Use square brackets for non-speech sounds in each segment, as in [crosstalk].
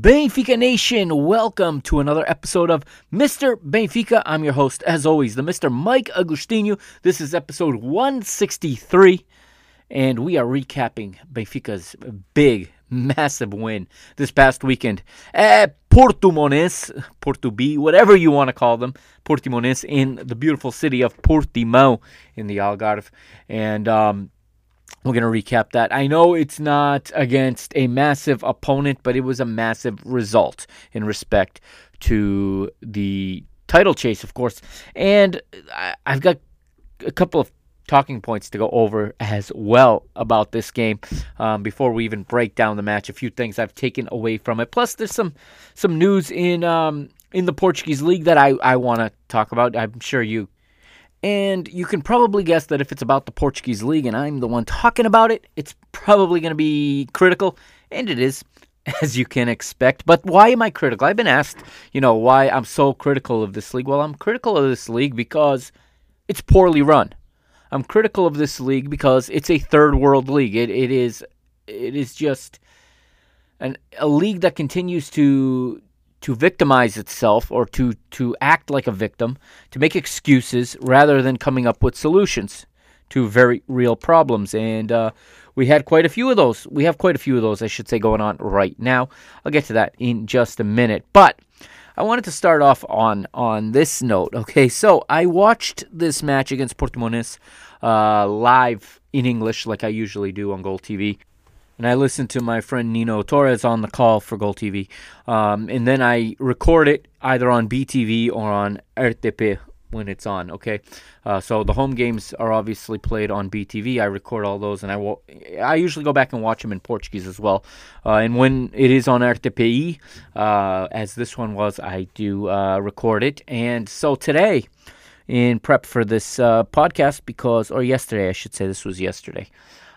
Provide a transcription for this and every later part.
Benfica Nation? Welcome to another episode of Mr. Benfica. I'm your host, as always, the Mr. Mike Agostinho. This is episode 163, and we are recapping Benfica's big, massive win this past weekend at Portimonense, Porto B, whatever you want to call them, Portimonense in the beautiful city of Portimão in the Algarve. And, um, we're going to recap that. I know it's not against a massive opponent, but it was a massive result in respect to the title chase, of course. And I- I've got a couple of talking points to go over as well about this game um, before we even break down the match. A few things I've taken away from it. Plus, there's some some news in um, in the Portuguese league that I, I want to talk about. I'm sure you and you can probably guess that if it's about the Portuguese league and I'm the one talking about it, it's probably going to be critical. And it is, [laughs] as you can expect. But why am I critical? I've been asked, you know, why I'm so critical of this league. Well, I'm critical of this league because it's poorly run. I'm critical of this league because it's a third world league. It, it is it is just an, a league that continues to to victimize itself or to to act like a victim, to make excuses rather than coming up with solutions to very real problems. And uh, we had quite a few of those. We have quite a few of those, I should say, going on right now. I'll get to that in just a minute. But I wanted to start off on on this note. Okay, so I watched this match against Portimonense uh, live in English, like I usually do on GolTV and I listen to my friend Nino Torres on the call for GolTV, um, and then I record it either on BTV or on RTP when it's on. Okay, uh, so the home games are obviously played on BTV. I record all those, and I will. I usually go back and watch them in Portuguese as well. Uh, and when it is on RTPI, uh, as this one was, I do uh, record it. And so today, in prep for this uh, podcast, because or yesterday, I should say, this was yesterday.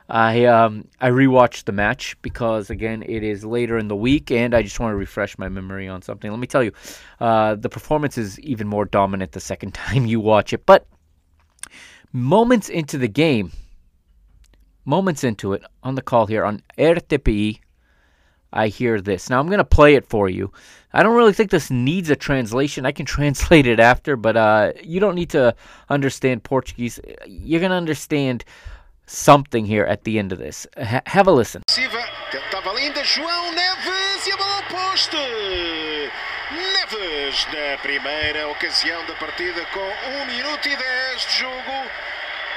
I um I rewatched the match because again it is later in the week and I just want to refresh my memory on something. Let me tell you, uh, the performance is even more dominant the second [laughs] time you watch it. But moments into the game, moments into it on the call here on RTPI, I hear this. Now I'm gonna play it for you. I don't really think this needs a translation. I can [laughs] translate it after, but uh, you don't need to understand Portuguese. You're gonna understand something here at the end of this. Ha- have a listen. Tentava linda, João Neves e a bola ao poste. Neves na primeira ocasião da partida com 1 minuto e 10 de jogo.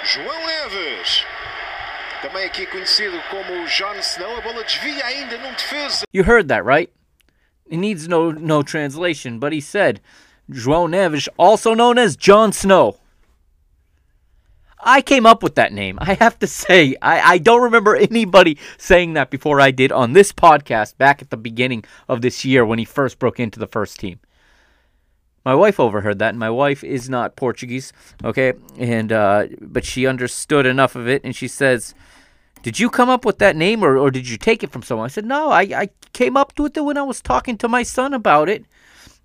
João Neves, também aqui conhecido como John Snow, a bola desvia ainda num defesa. You heard that, right? It needs no no translation, but he said João Neves, also known as Jon Snow. I came up with that name. I have to say, I, I don't remember anybody saying that before I did on this podcast back at the beginning of this year when he first broke into the first team. my wife overheard that, and my wife is not Portuguese, okay, and uh, but she understood enough of it, and she says, "Did you come up with that name, or, or did you take it from someone?" I said, "No, I, I came up with it when I was talking to my son about it,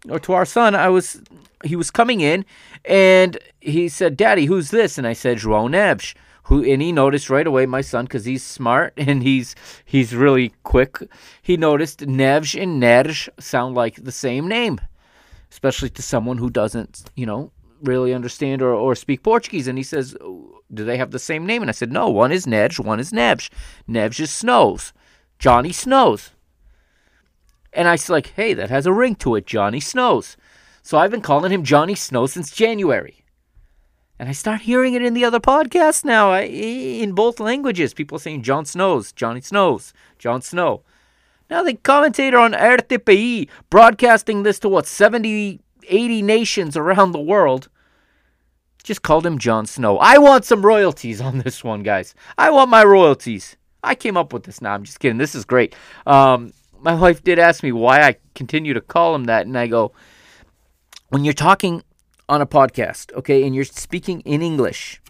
or to our son. I was he was coming in, and he said, "Daddy, who's this?" And I said, "João Neves." Who and he noticed right away, my son, because he's smart [laughs] and he's he's really quick. He noticed Neves and Neres sound like the same name especially to someone who doesn't, you know, really understand or, or speak Portuguese. And he says, Do they have the same name? And I said, No, one is Nedge, one is Nebs. Nebs is Snows. Johnny Snows. And I was like, Hey, that has a ring to it, Johnny Snows. So I've been calling him Johnny Snow since January. And I start hearing it in the other podcasts now I, in both languages. People saying John Snows, Johnny Snows, John Snow. Now the commentator on RTPI broadcasting this to what 70, 80 nations around the world just called him John Snow. I want some royalties on this one, guys. I want my royalties. I came up with this now. I'm just kidding. This is great. Um, my wife did ask me why I continue to call him that, and I go, when you're talking on a podcast, okay, and you're speaking in English,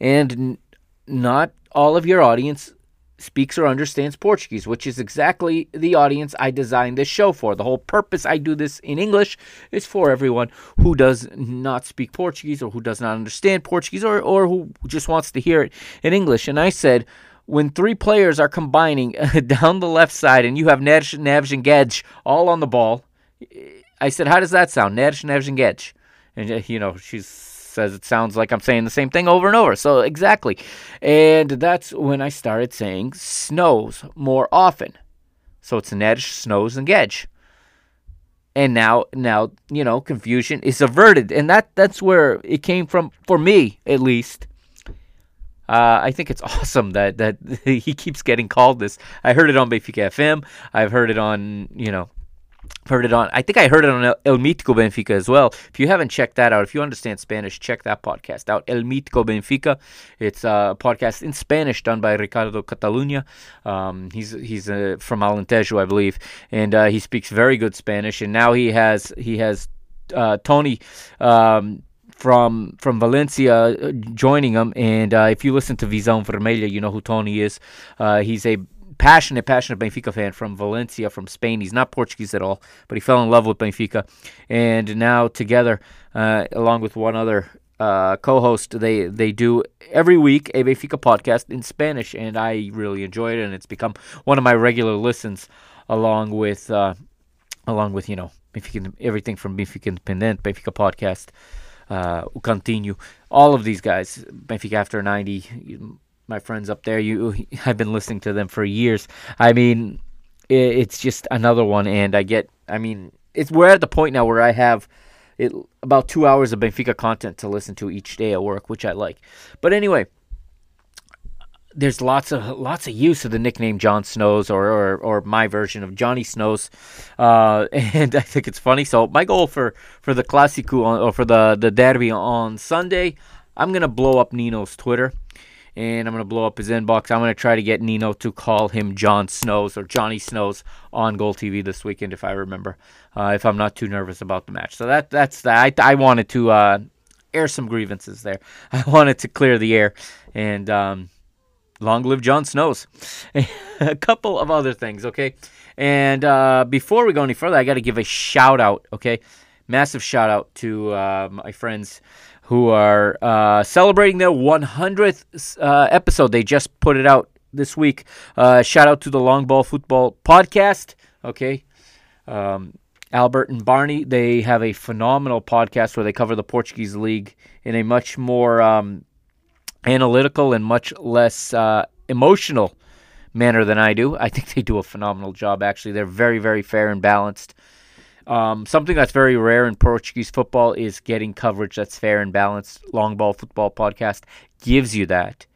and n- not all of your audience speaks or understands Portuguese, which is exactly the audience I designed this show for. The whole purpose I do this in English is for everyone who does not speak Portuguese or who does not understand Portuguese or, or who just wants to hear it in English. And I said, when three players are combining [laughs] down the left side and you have Neres, Neves, and Gedge all on the ball, I said, how does that sound? Neres, Neves, and Gedge. And, uh, you know, she says it sounds like I'm saying the same thing over and over. So exactly. And that's when I started saying snows more often. So it's Nedge, snows, and Gedge. And now now, you know, confusion is averted. And that that's where it came from for me, at least. Uh, I think it's [laughs] awesome that that [laughs] he keeps getting called this. I heard it on Benfica FM. I've heard it on, you know, heard it on i think i heard it on el, mitico benfica as well. If you haven't checked that out if you understand spanish check that podcast out el mitico benfica. It's a podcast in spanish done by ricardo catalunya. Um, he's he's uh, from alentejo i believe. And uh, he speaks very good spanish. And now he has he has uh, tony um, from from Valencia uh, joining him, and uh, if you listen to Visão Vermelha, you know who Tony is. Uh, he's a passionate, passionate Benfica fan from Valencia, from Spain. He's not Portuguese at all, but he fell in love with Benfica. And now together, uh, along with one other uh, co-host, they they do every week a Benfica podcast in Spanish, and I really enjoy it, and it's become one of my regular listens, along with uh, along with you know Benfica, everything from Benfica Independent, Benfica podcast. Uh, o Cantinho, all of these guys, Benfica After 90, my friends up there. You, [laughs] I've been listening to them for years. I mean, it, it's just another one, and I get. I mean, it's we're at the point now where I have it about two hours of Benfica content to listen to each day at work, which I like. But anyway, there's lots of lots of use of the nickname John Snows or or, or my version of Johnny Snows, uh, [laughs] and I think it's funny. So my goal for for the Clásico or for the the derby on Sunday, I'm gonna blow up Nino's Twitter and I'm to blow up his inbox. I'm to try to get Nino to call him John Snows or Johnny Snows on Goal TV this weekend, if I remember, uh, if I'm not too nervous about the match. So that that's that. I, I wanted to uh, air some grievances there. [laughs] I wanted to clear the air, and um, long live John Snows. [laughs] a couple of other things, okay? And uh, before we go any further, I got to give a shout out, okay? Massive shout out to uh, my friends who are uh, celebrating their 100th uh, episode. They just put it out this week. Uh, shout out to the Long Ball Football Podcast. Okay. Um, Albert and Barney, they have a phenomenal podcast where they cover the Portuguese league in a much more um, analytical and much less uh, emotional manner than I do. [laughs] I think they do a phenomenal job, actually. They're very, very fair and balanced. Um, something that's very rare in Portuguese football is getting coverage that's fair and balanced. Long Ball Football Podcast gives you that.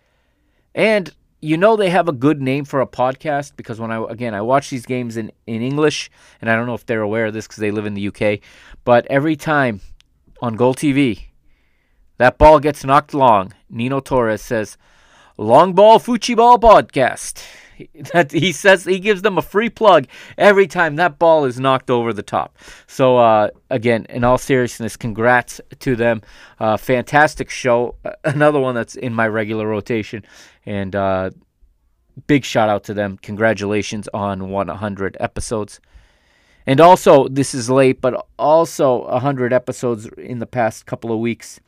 And you know they have a good name for a podcast because when I again I watch these games in, in English and I don't know if they're aware of this because they live in the UK, but every time on Goal TV that ball gets knocked long, Nino Torres says, "Long ball Fuchi ball podcast." [laughs] That he says he gives them a free plug every time that ball is knocked over the top. So uh, again, in all seriousness, congrats to them. Uh, fantastic show. [laughs] Another one that's in my regular rotation, and uh, big shout out to them. Congratulations on 100 episodes. And also, this is late, but also 100 episodes in the past couple of weeks.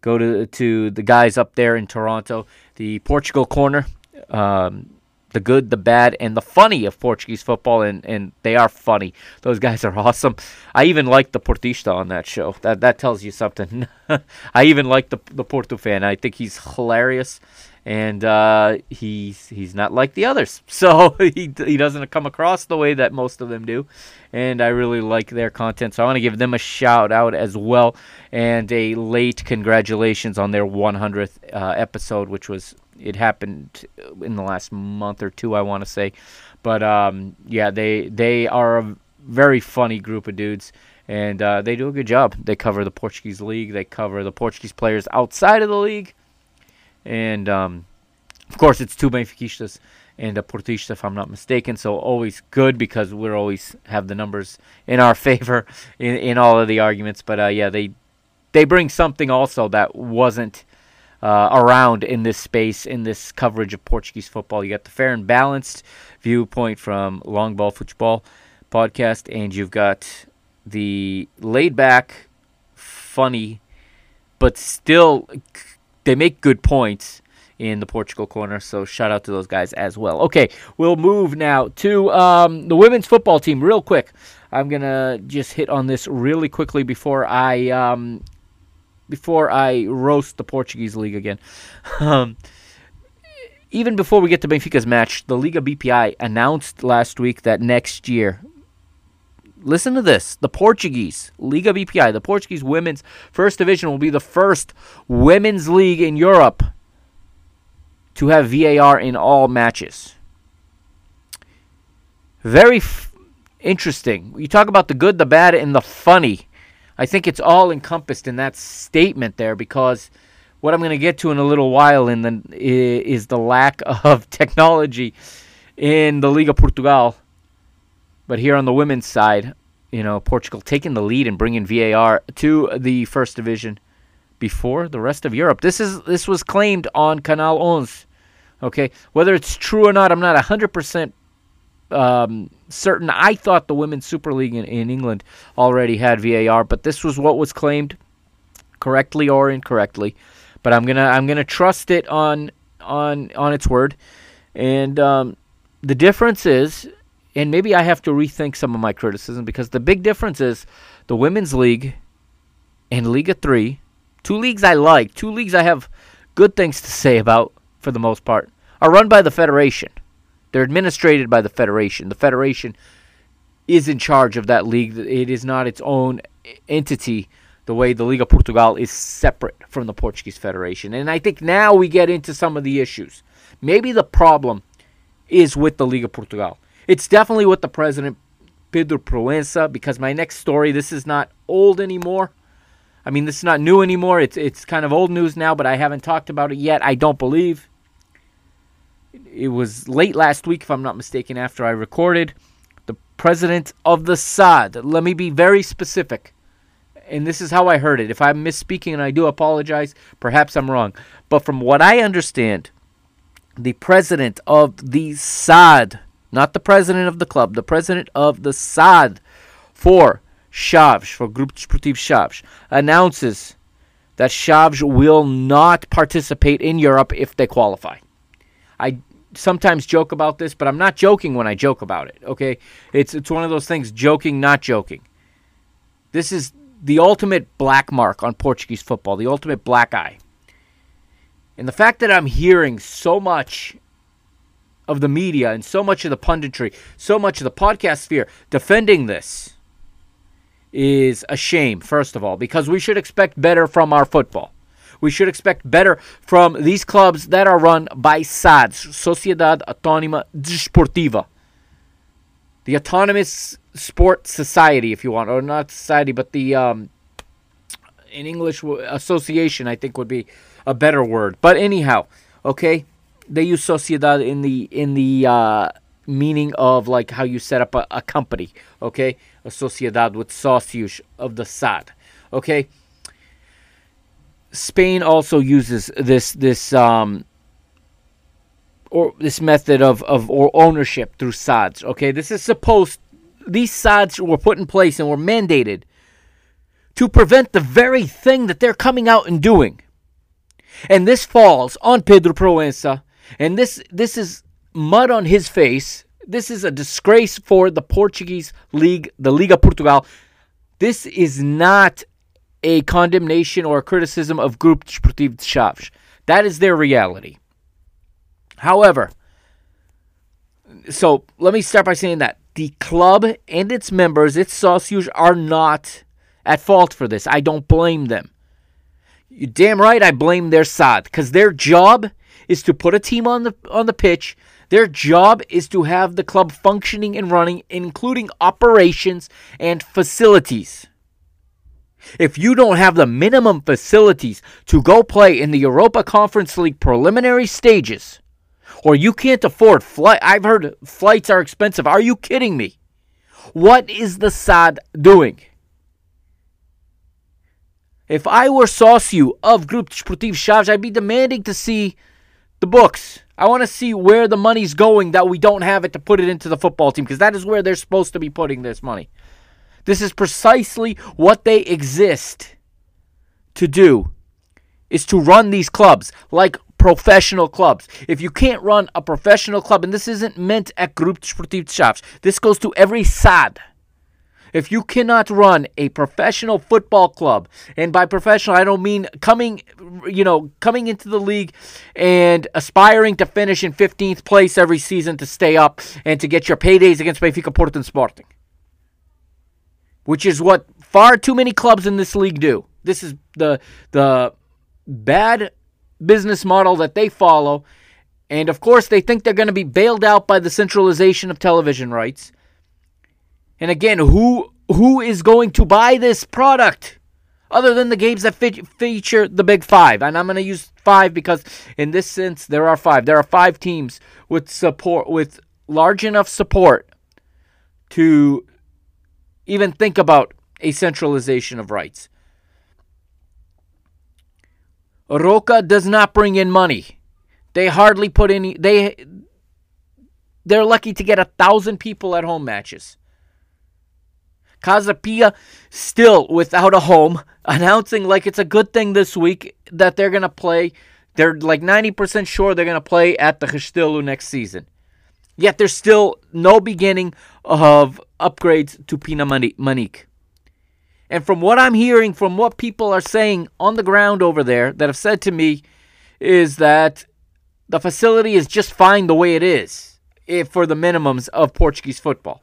Go to to the guys up there in Toronto, the Portugal Corner, um, the good, the bad, and the funny of Portuguese football, and, and they are funny. Those guys are [laughs] awesome. I even like the Portista on that show. That that tells you something. [laughs] I even like the the Porto fan. I think he's hilarious and uh, he's he's not like the others. [laughs] So he he doesn't come across the way that most of them do, and I really like their content. So I want to give them a shout out as well, and a late congratulations on their 100th uh, episode, which was it happened in the last month or two, I want to say, but um, yeah, they they are a very funny group of dudes. And uh, they do a good job. They cover the Portuguese league. They cover the Portuguese players outside of the league and um, of course it's two Benfiquistas and a Portista, if I'm not mistaken. So always good because we're always have the numbers in our [laughs] favor in, in all of the arguments. But uh, yeah, they they bring something also that wasn't uh, around in this space in this coverage of Portuguese football. You got the fair and balanced viewpoint from Long Ball Football podcast, and you've got the laid back, funny, but still they make good points in the Portugal corner. So shout out to those guys as well. Okay, we'll move now to um, the women's football team real quick. I'm gonna just hit on this really quickly before I um, before I roast the Portuguese league again. [laughs] Um, even before we get to Benfica's match, the Liga BPI announced last week that next year, listen to this the Portuguese Liga BPI, the Portuguese women's first division, will be the first women's league in Europe to have VAR in all matches. Very f- interesting. You talk about the good, the bad, and the funny. I think it's all encompassed in that statement there because what I'm going to get to in a little while in the, is the lack of [laughs] technology in the Liga Portugal but here on the women's side, you know, Portugal taking the lead and bringing VAR to the first division before the rest of Europe. This is this was claimed on Canal 11. Okay, whether it's true or not, I'm not 100% um, certain. I thought the Women's Super League in, in England already had VAR, but this was what was claimed, correctly or incorrectly. But I'm gonna I'm gonna trust it on on on its word, and um, the difference is and maybe I have to rethink some of my criticism because the big difference is the women's league and Liga 3, two leagues I like, two leagues I have good things to say about for the most part, are run by the federation. They're administrated by the federation. The federation is in charge of that league. It is not its own entity the way the Liga Portugal is separate from the Portuguese Federation. And I think now we get into some of the issues. Maybe the problem is with the Liga Portugal. It's definitely with the president, Pedro Proença, because my next story, this is not old anymore. I mean, this is not new anymore. It's it's kind of old news now, but I haven't talked about it yet. I don't believe. It was late last week, if I'm not mistaken, after I recorded. The president of the SAD. Let me be very specific. And this is how I heard it. If I'm misspeaking and I do apologize, perhaps I'm wrong. But from what I understand, the president of the SAD not the president of the club, the president of the SAD for Chaves, for Grupo Desportivo Chaves, announces that Chaves will not participate in Europe if they qualify. I sometimes joke about this, but I'm not joking when I joke about it. Okay, it's it's one of those things, joking, not joking. This is the ultimate black mark on Portuguese football, the ultimate black eye. And the fact that I'm hearing so much of the media and so much of the punditry, so much of the podcast sphere defending this is a shame, first of all, because we should expect better from our football. We should expect better from these clubs that are run by SADS, Sociedad Autónoma Desportiva. The Autonomous Sport Society, if you want, or not society, but the, um, in English, association, I think would be a better word. But anyhow, okay, they use sociedad in the in the uh, meaning of like how you set up a, a company. Okay, a sociedad with socios of the SAD. Okay. Spain also uses this this um, or this method of, of or ownership through SADs. Okay, this is supposed these SADs were put in place and were mandated to prevent the very thing that they're coming out and doing. And this falls on Pedro Proença, and this this is mud on his face. This is a disgrace for the Portuguese league, the Liga Portugal. This is not a condemnation or a criticism of Grupo Desportivo de Chaves. That is their reality. However, so let me start by saying that the club and its members, its socios, are not at fault for this. I don't blame them. You damn right I blame their SAD because their job is to put a team on the on the pitch. Their job is to have the club functioning and running, including operations and facilities. If you don't have the minimum facilities to go play in the Europa Conference League preliminary stages, or you can't afford flight, I've heard flights are expensive. Are you kidding me? What is the SAD doing? If I were socio of Grupo Desportivo Chaves, I'd be demanding to see the books. I want to see where the money's going that we don't have it to put it into the football team because that is where they're supposed to be putting this money. This is precisely what they exist to do is to run these clubs like professional clubs. If you can't run a professional club, and this isn't meant at de Chaves, this goes to every SAD. If you cannot run a professional football club, and by professional I don't mean coming, you know, coming into the league and aspiring to finish in 15th place every season to stay up and to get your paydays against Benfica, Porto, and Sporting, which is what far too many clubs in this league do. This is the the bad business model that they follow. And of course, they think they're going to be bailed out by the centralization of television rights. And again, who who is going to buy this product other than the games that fe- feature the big 5? And I'm going to use 5 because in this sense there are 5. There are 5 teams with support with large enough support to even think about a centralization of rights. Arouca does not bring in money. They hardly put any. They they're lucky to get a thousand people at home matches. Casa Pia still without a home, announcing like it's a good thing this week that they're gonna play. They're like 90% sure they're gonna play at the Restelo next season. Yet there's still no beginning of upgrades to Pina Manique. And from what I'm hearing, from what people are saying on the ground over there that have said to me, is that the facility is just fine the way it is for the minimums of Portuguese football.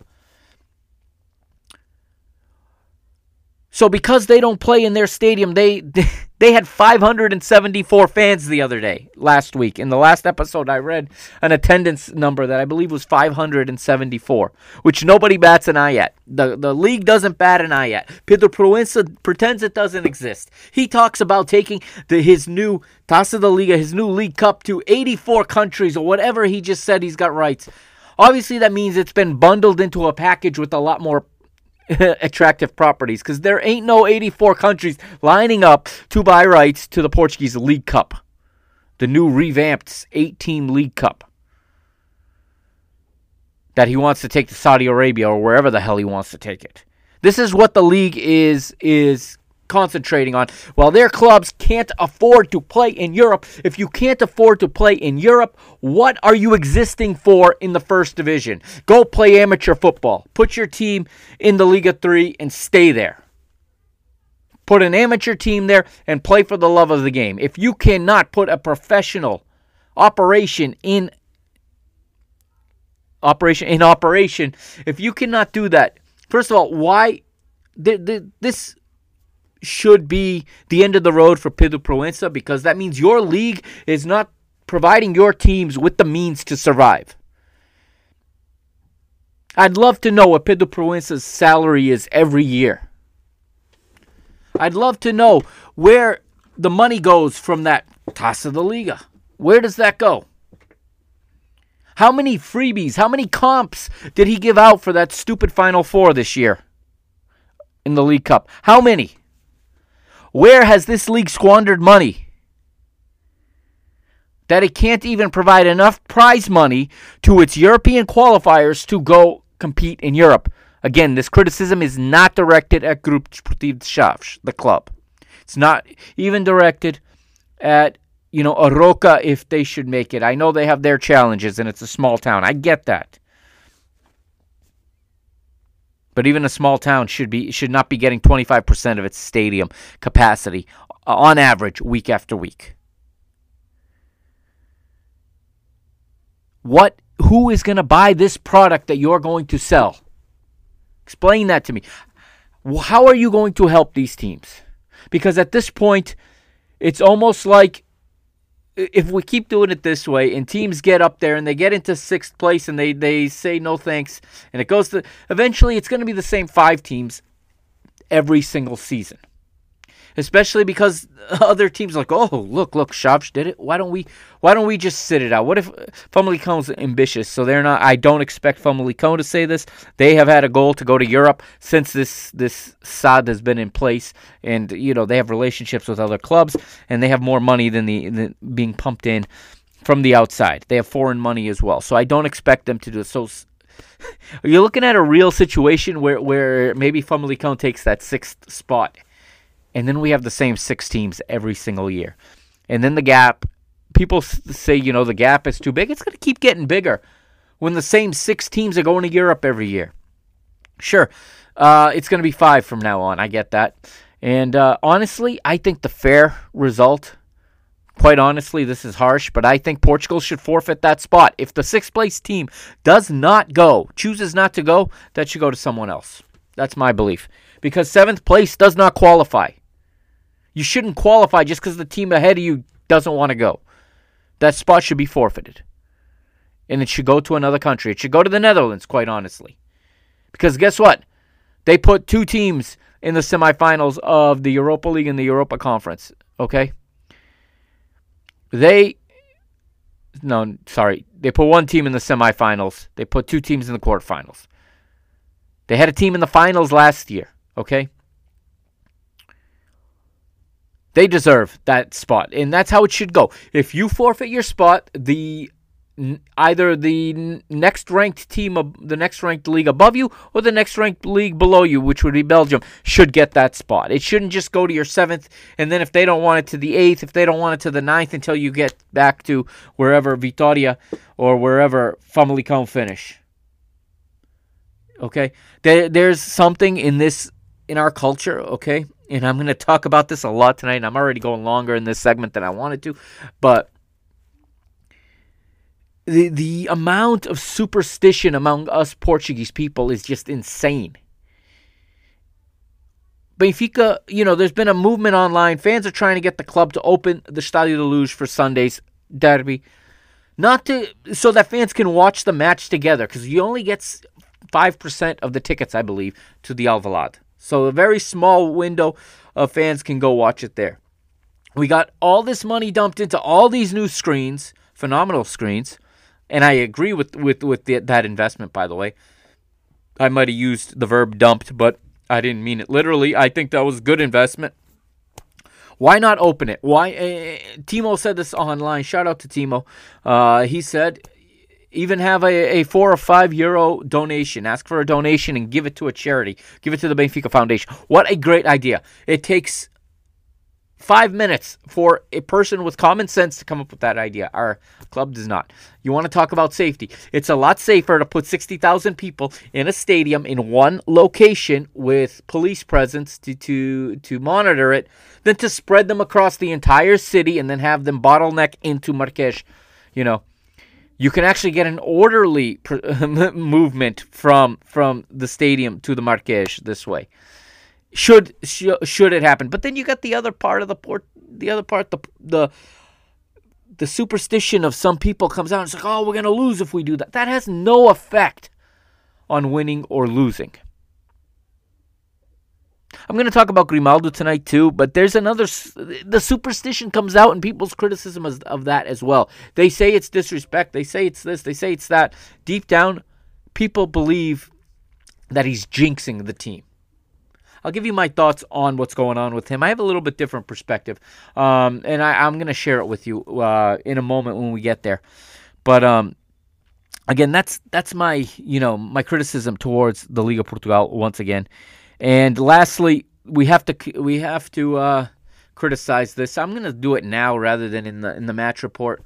So because they don't play in their stadium, they [laughs] they had 574 fans the other day, last week. In the last episode, I read an attendance number that I believe was 574, which nobody bats an eye at. The the league doesn't bat an eye at. Pedro Proença pretends it doesn't exist. He talks about taking the, his new Taça da Liga, his new League Cup to 84 countries or whatever he just said he's got rights. Obviously, that means it's been bundled into a package with a lot more [laughs] attractive properties because there ain't no 84 countries lining up to buy rights to the Portuguese League Cup, the new revamped eight team League Cup that he wants to take to Saudi Arabia or wherever the hell he wants to take it. This is what the league is is concentrating on. While their clubs can't afford to play in Europe, if you can't afford to play in Europe, what are you existing for in the first division? Go play amateur football. Put your team in the Liga 3 and stay there. Put an amateur team there and play for the love of the game. If you cannot put a professional operation in operation in operation, if you cannot do that, first of all, why this should be the end of the road for Pedro Proença because that means your league is not providing your teams with the means to survive. I'd love to know what Pedro Proença's salary is every year. I'd love to know where the money goes from that Taça da Liga. Where does that go? How many freebies, how many comps did he give out for that stupid Final Four this year in the League Cup? How many? Where has this league squandered money? That it can't even provide enough prize money to its European qualifiers to go compete in Europe. Again, this criticism is not directed at Grupo Desportivo the club. It's not even directed at you know Arouca if they should make it. I know they have their challenges and it's a small town. I get that. But even a small town should be should not be getting 25% of its stadium capacity uh, on average week after week. What who is going to buy this product that you're going to sell? Explain that to me. How are you going to help these teams? Because at this point, it's almost like if we keep doing it this way and teams get up there and they get into sixth place and they, they say no thanks and it goes to eventually it's going to be the same five teams every single season especially because [laughs] other teams like, oh, look, look, Chaves did it. Why don't we? Why don't we just sit it out? What if uh, Famalicão's ambitious? So they're not. I don't expect Famalicão to say this. They have had a goal to go to Europe since this this SAD has been in place, and you know they have relationships with other clubs, and they have more money than the being pumped in from the outside. They have foreign money as well, so I don't expect them to do. So. [laughs] Are you looking at a real situation where, where maybe Famalicão takes that sixth spot and then we have the same six teams every single year. And then the gap, people say, you know, the gap is too big. It's going to keep getting bigger when the same six teams are going to Europe every year. Sure, uh, it's going to be five from now on. I get that. And uh, honestly, I think the fair result, quite honestly, this is harsh, but I think Portugal should forfeit that spot. If the sixth place team does not go, chooses not to go, that should go to someone else. That's my belief. Because seventh place does not qualify. You shouldn't qualify just because the team ahead of you doesn't want to go. That spot should be forfeited. And it should go to another country. It should go to the Netherlands, quite honestly. Because guess what? They put two teams in the semifinals of the Europa League and the Europa Conference. Okay? They. No, sorry. They put one team in the semifinals. They put two teams in the quarterfinals. They had a team in the finals last year. Okay? They deserve that spot, and that's how it should go. If you forfeit your spot, the either the next ranked team of the next ranked league above you or the next ranked league below you, which would be Belgium, should get that spot. It shouldn't just go to your seventh, and then if they don't want it to the eighth, if they don't want it to the ninth, until you get back to wherever Vitoria or wherever Famalicão finish. Okay, there, there's something in this in our culture. Okay, and I'm going to talk about this a lot tonight. And I'm already going longer in this segment than I wanted to, but the the amount of superstition among us Portuguese people is just insane. Benfica, you know, there's been a movement online. Fans are trying to get the club to open the Stadio de Luz for Sunday's derby, not to so that fans can watch the match together because you only get five percent of the tickets, I believe, to the Alvalade. So a very small window of fans can go watch it there. We got all this money dumped into all these new screens, phenomenal screens, and I agree with with with the, that investment. By the way, I might have used the verb dumped, but I didn't mean it literally. I think that was a good investment. Why not open it? Why? Uh, Timo said this online. Shout out to Timo. Uh, he said even have a, a four or five euro donation. Ask for a donation and give it to a charity. Give it to the Benfica Foundation. What a great idea. It takes five minutes for a person with common sense to come up with that idea. Our club does not. You want to talk about safety? It's a lot safer to put 60,000 people in a stadium in one location with police presence to, to, to monitor it than to spread them across the entire city and then have them bottleneck into Marques. You know, you can actually get an orderly [laughs] movement from from the stadium to the Marques this way. Should sh- should it happen? But then you got the other part of the port, the other part, the the the superstition of some people comes out and it's like, oh, we're gonna lose if we do that. That has no effect on winning or losing. I'm going to talk about Grimaldo tonight too, but there's another. The superstition comes out in people's criticism of, that as well. They say it's disrespect. They say it's this. They say it's that. Deep down, people believe that he's jinxing the team. I'll give you my thoughts on what's going on with him. I have a little bit different perspective, um, and I, I'm going to share it with you uh, in a moment when we get there. But um, again, that's that's my you know my criticism towards the Liga Portugal once again. And lastly, we have to we have to uh, criticize this. I'm going to do it now rather than in the in the match report.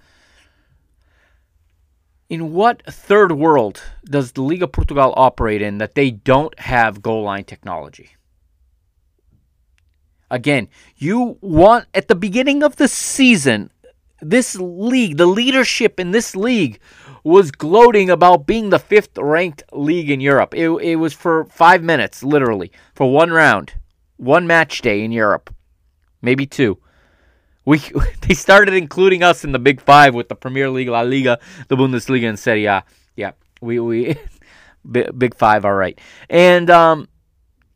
In what third world does the Liga Portugal operate in that they don't have goal line technology? Again, you want at the beginning of the season, this league, the leadership in this league was gloating about being the fifth ranked league in Europe. It, it was for five minutes, literally, for one round, one match day in Europe, maybe two. We [laughs] they started including us in the Big Five with the Premier League, La Liga, the Bundesliga, and Serie A. Yeah, we we [laughs] Big Five, all right. And um,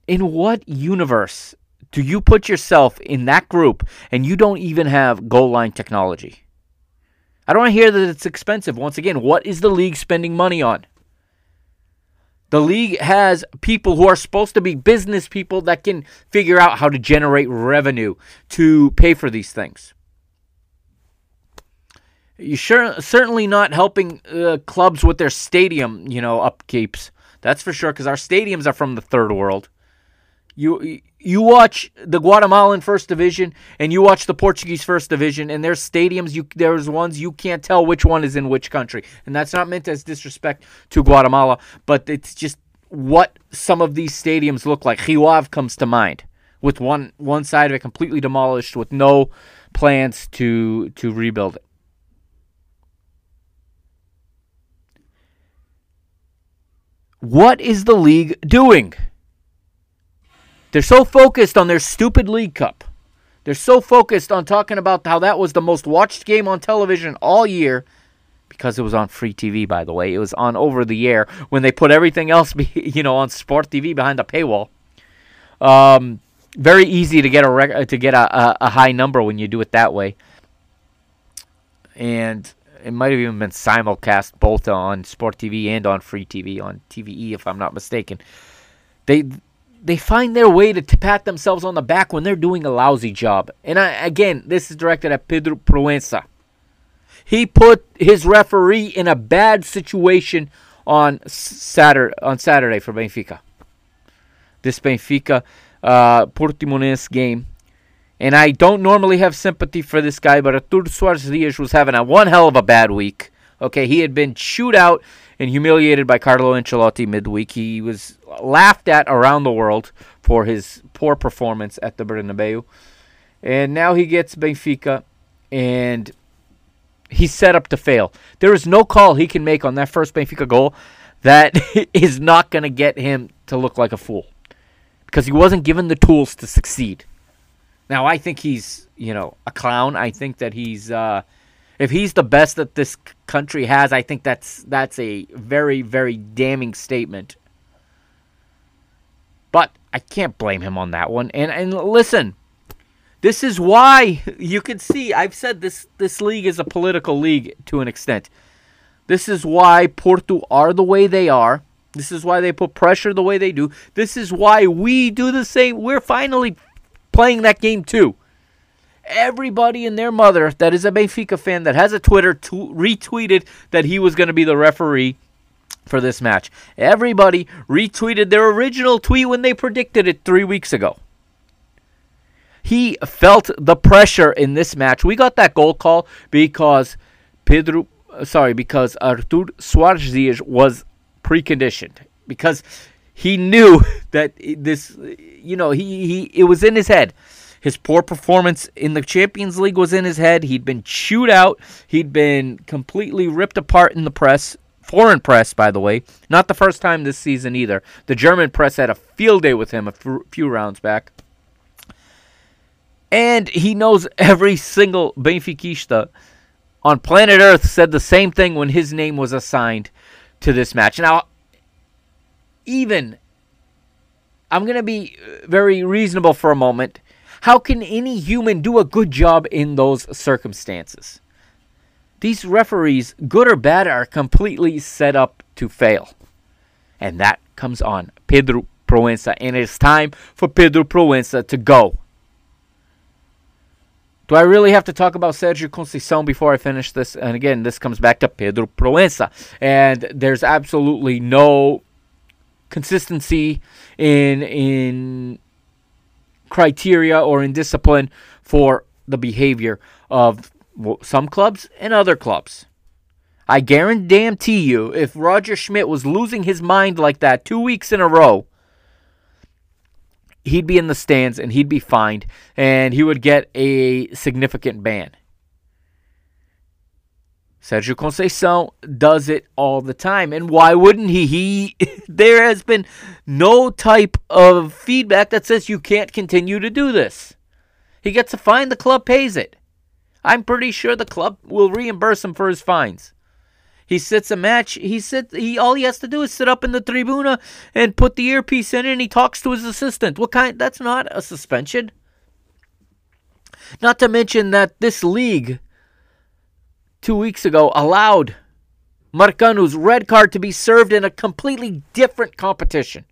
in what universe do you put yourself in that group and you don't even have goal line technology? I don't want to hear that it's expensive. Once again, what is the league spending money on? The league has people who are supposed to be business people that can figure out how to generate revenue to pay for these things. You're sure, certainly not helping uh, clubs with their stadium, you know, upkeeps. That's for sure, because our stadiums are from the third world. You you watch the Guatemalan first division and you watch the Portuguese first division, and there's stadiums. You there's ones you can't tell which one is in which country, and that's not meant as disrespect to Guatemala, but it's just what some of these stadiums look like. Rio comes to mind, with one one side of it completely demolished, with no plans to to rebuild it. What is the league doing? They're so focused on their stupid League Cup. They're so focused on talking about how that was the most watched game on television all year because it was on free TV, by the way. It was on over the air when they put everything else, [laughs] you know, on Sport TV behind the paywall. Um, very easy to get a rec- to get a, a, a high number when you do it that way. And it might have even been simulcast both on Sport TV and on free TV on TVE, if I'm not mistaken. They they find their way to, pat themselves on the back when they're doing a lousy job. And I, again, this is directed at Pedro Proença. He put his referee in a bad situation on Saturday on Saturday for Benfica. This Benfica uh, Portimonense game. And I don't normally have sympathy for this guy, but Artur Soares Dias was having a one hell of a bad week. Okay, he had been chewed out and humiliated by Carlo Ancelotti midweek. He was laughed at around the world for his poor performance at the Bernabeu. And now he gets Benfica and he's set up to fail. There is no call he can make on that first Benfica goal that [laughs] is not going to get him to look like a fool because he wasn't given the tools to succeed. Now, I think he's, you know, a clown. I think that he's uh if he's the best that this country has, I think that's that's a very very damning statement. But I can't blame him on that one. And and listen, this is why [laughs] you can see I've said this this league is a political league to an extent. This is why Porto are the way they are. This is why they put pressure the way they do. This is why we do the same. We're finally playing that game too. Everybody and their mother that is a Benfica fan that has a Twitter retweeted that he was going to be the referee for this match. Everybody retweeted their original tweet when they predicted it three weeks ago. He felt the pressure in this match. We got that goal call because Pedro, uh, sorry, because Artur Dias was preconditioned because he knew [laughs] that this, you know, he, he it was in his head. His poor performance in the Champions League was in his head. He'd been chewed out. He'd been completely ripped apart in the press. Foreign press, by the way. Not the first time this season either. The German press had a field day with him a few rounds back. And he knows every single Benfiquista on planet Earth said the same thing when his name was assigned to this match. Now, even I'm going to be very reasonable for a moment. How can any human do a good job in those circumstances? These referees, good or bad, are completely set up to fail. And that comes on Pedro Proença. And it's time for Pedro Proença to go. Do I really have to talk about Sergio Conceição before I finish this? And again, this comes back to Pedro Proença. And there's absolutely no consistency in in criteria or in discipline for the behavior of some clubs and other clubs. I guarantee you, if Roger Schmidt was losing his mind like that two weeks in a row, he'd be in the stands and he'd be fined and he would get a significant ban. Sergio Conceição does it all the time. And why wouldn't he? He [laughs] there has been no type of feedback that says you can't continue to do this. He gets a fine, the club pays it. I'm pretty sure the club will reimburse him for his fines. He sits a match. He sits. He all he has to do is sit up in the tribuna and put the earpiece in, and he talks to his assistant. What kind? That's not a suspension. Not to mention that this league two weeks ago allowed Marcano's red card to be served in a completely different competition.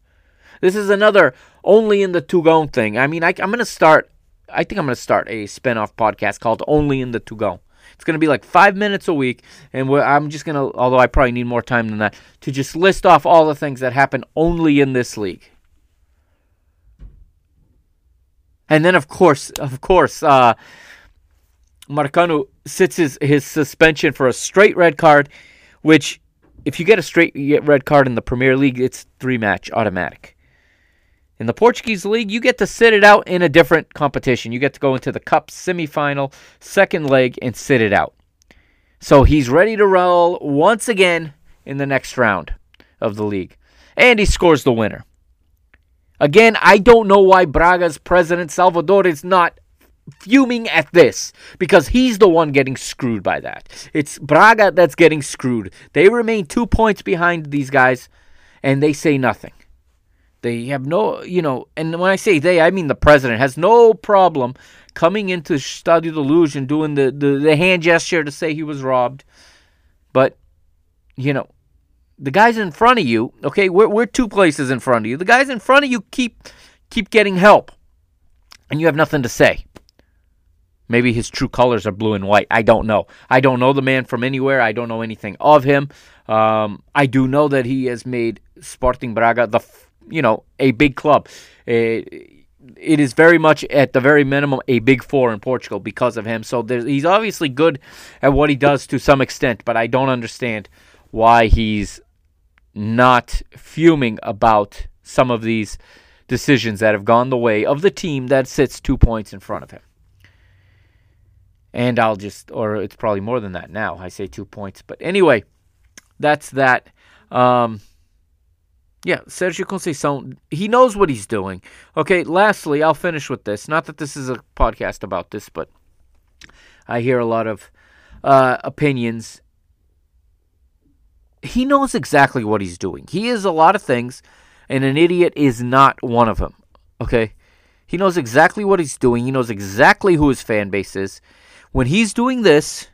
This is another only in the Tugon thing. I mean, I, am going to start. I think I'm going to start a spin-off podcast called Only in the Tugon. It's going to be like five minutes a week, and I'm just going to, although I probably need more time than that, to just list off all the things that happen only in this league. And then, of course, of course, uh, Marcano sits his, his suspension for a straight red card, which, if you get a straight red card in the Premier League, it's three match automatic. In the Portuguese league, you get to sit it out in a different competition. You get to go into the cup semifinal, second leg, and sit it out. So he's ready to roll once again in the next round of the league. And he scores the winner. Again, I don't know why Braga's president Salvador is not fuming at this because he's the one getting screwed by that. It's Braga that's getting screwed. They remain two points behind these guys and they say nothing. They have no, you know, and when I say they, I mean the president has no problem coming into Stadio and doing the, the, the hand gesture to say he was robbed. But, you know, the guys in front of you, okay, we're, we're two places in front of you. The guys in front of you keep keep getting help, and you have nothing to say. Maybe his true colors are blue and white. I don't know. I don't know the man from anywhere. I don't know anything of him. Um, I do know that he has made Sporting Braga the you know, a big club. it is very much at the very minimum a big four in Portugal because of him. So he's obviously good at what he does to some extent, but I don't understand why he's not fuming about some of these decisions that have gone the way of the team that sits two points in front of him. And I'll just, or it's probably more than that now. I say two points. But anyway, that's that. Um, yeah, Sergio Conceição, he knows what he's doing. Okay, lastly, I'll finish with this. Not that this is a podcast about this, but I hear a lot of uh, opinions. He knows exactly what he's doing. He is a lot of things, and an idiot is not one of them. Okay? He knows exactly what he's doing. He knows exactly who his fan base is. When he's doing this,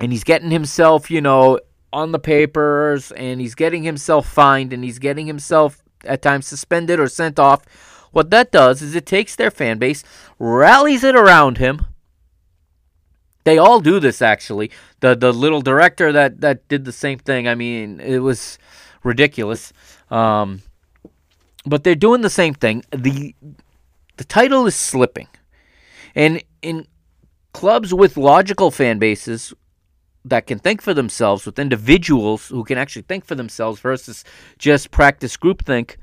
and he's getting himself, you know, on the papers and he's getting himself fined and he's getting himself at times suspended or sent off. What that does is it takes their fan base, rallies it around him. They all do this actually. The the little director that that did the same thing. I mean, it was ridiculous. Um, but they're doing the same thing. the The title is slipping, and in clubs with logical fan bases that can think for themselves, with individuals who can actually think for themselves versus just practice groupthink,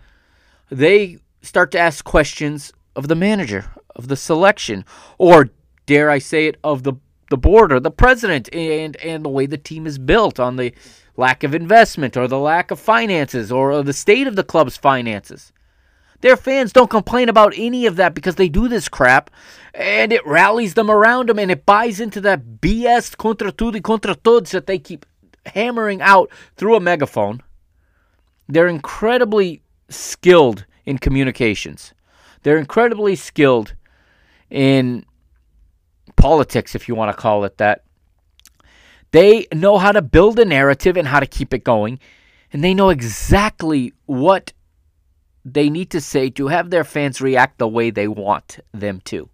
they start to ask questions of the manager, of the selection, or dare I say it, of the the board or the president and and the way the team is built on the lack of investment or the lack of finances or the state of the club's finances. Their fans don't complain about any of that because they do this crap and it rallies them around them and it buys into that BS contra tudo contra todos that they keep hammering out through a megaphone. They're incredibly skilled in communications. They're incredibly skilled in politics, if you want to call it that. They know how to build a narrative and how to keep it going. And they know exactly what they need to say to have their fans react the way they want them to.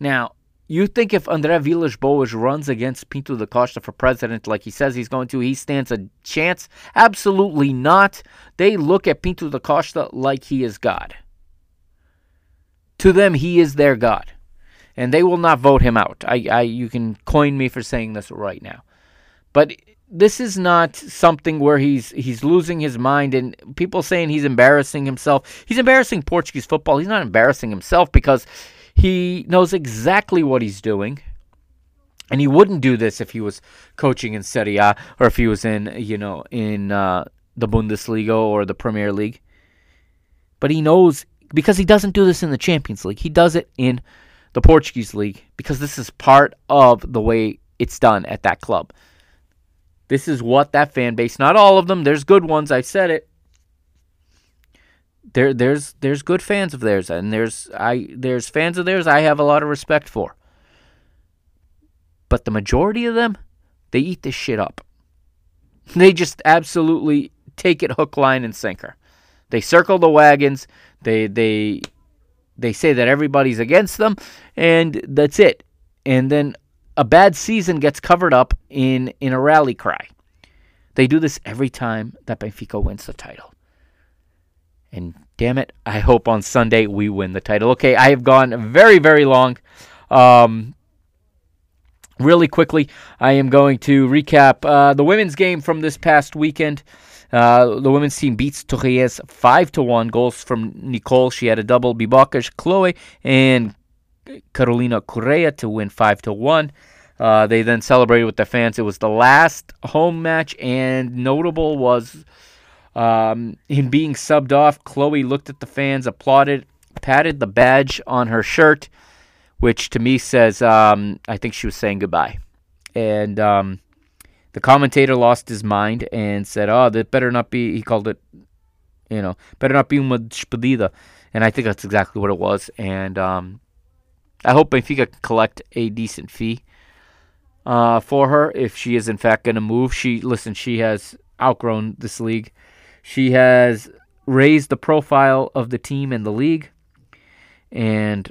Now, you think if André Villas Boas runs against Pinto da Costa for president like he says he's going to, he stands a chance? Absolutely not. They look at Pinto da Costa like he is God. To them, he is their God. And they will not vote him out. I, I you can coin me for saying this right now. But this is not something where he's he's losing his mind and people saying he's embarrassing himself. He's embarrassing Portuguese football. He's not embarrassing himself because he knows exactly what he's doing. And he wouldn't do this if he was coaching in Serie A or if he was in, you know, in uh, the Bundesliga or the Premier League. But he knows because he doesn't do this in the Champions League. He does it in the Portuguese league because this is part of the way it's done at that club. This is what that fan base, not all of them, there's good ones, I said it. There there's there's good fans of theirs and there's I there's fans of theirs I have a lot of respect for. But the majority of them, they eat this shit up. They just absolutely take it hook, line, and sinker. They circle the wagons. They they they say that everybody's against them, and that's it. And then a bad season gets covered up in in a rally cry. They do this every time that Benfica wins the title. And damn it, I hope on Sunday we win the title. Okay, I have gone very very long. Um, really quickly, I am going to recap uh, the women's game from this past weekend. Uh, the women's team beats Torres 5 to 1. Goals from Nicole. She had a double. Bibocas, Chloe, and Carolina Correa to win 5 to 1. Uh, they then celebrated with the fans. It was the last home match, and notable was um, being subbed off. Chloe looked at the fans, applauded, patted the badge on her shirt, which to me says, um, I think she was saying goodbye. And um, the commentator lost his mind and said, "Oh, that better not be." He called it, you know, better not be uma despedida, and I think that's exactly what it was. And um, I hope Benfica collect a decent fee uh, for her if she is in fact going to move. She listen, she has outgrown this league. She has raised the profile of the team and the league, and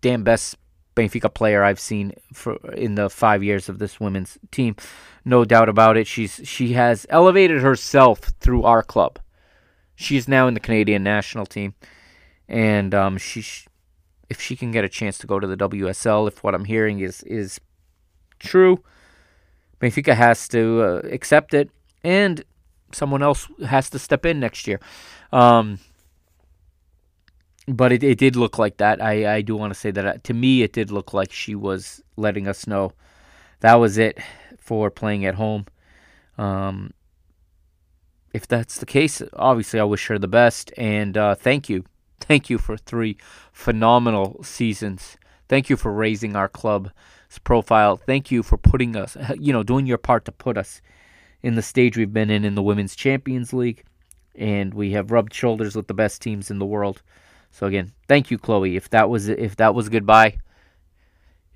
damn best Benfica player I've seen for in the five years of this women's team. No doubt about it. She's she has elevated herself through our club. She is now in the Canadian national team, and um, she if she can get a chance to go to the WSL, if what I'm hearing is is true, Benfica has to uh, accept it, and someone else has to step in next year. Um, but it, it did look like that. I, I do want to say that uh, to me, it did look like she was letting us know that was it for playing at home. Um, if that's the case, obviously I wish her the best and uh, thank you. Thank you for three phenomenal seasons. Thank you for raising our club's profile. Thank you for putting us, you know, doing your part to put us in the stage we've been in in the Women's Champions League. And we have rubbed shoulders with the best teams in the world. So again, thank you, Chloe. If that was if that was goodbye,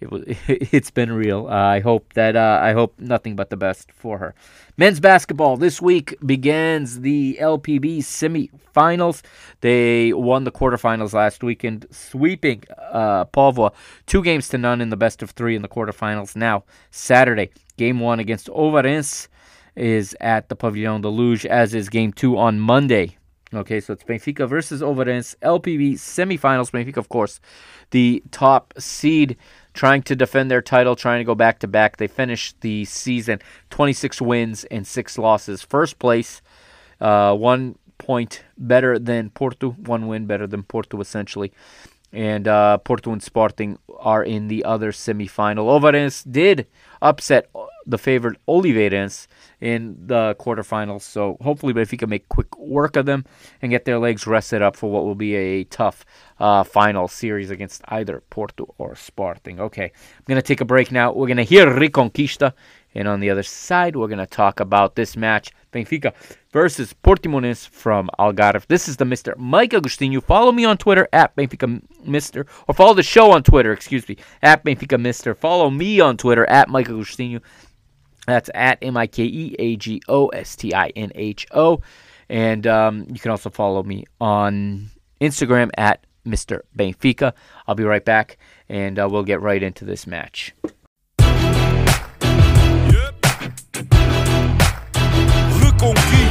it was [laughs] it's been real. Uh, I hope that uh, I hope nothing but the best for her. Men's basketball this week begins the LPB semifinals. They won the quarterfinals last weekend, sweeping uh, two games to none in the best of three in the quarterfinals. Now Saturday, game one against Ovarense is at the Pavilion de Luge, as is game two on Monday Okay, so it's Benfica versus Ovarense, LPB semifinals. Benfica, of course, the top seed, trying to defend their title, trying to go back to back. They finished the season 26 wins and six losses. First place, uh, one point better than Porto, one win better than Porto, essentially. And uh, Porto and Sporting are in the other semifinal. Ovarense did upset the favorite Oliveirense in the quarterfinals. So hopefully Benfica make quick work of them and get their legs rested up for what will be a tough uh, final series against either Porto or Sporting. Okay, I'm going to take a break now. We're going to hear Reconquista. And on the other side, we're going to talk about this match Benfica versus Portimonense from Algarve. This is the Mr. Mike Agostinho. Follow me on Twitter at Benfica Mister, or follow the show on Twitter, excuse me, at Benfica Mister. Follow me on Twitter at Mike Agostinho. That's at M I K E A G O S T I N H O. And um, you can also follow me on Instagram at Mr. Benfica. I'll be right back and uh, we'll get right into this match. Reconquista.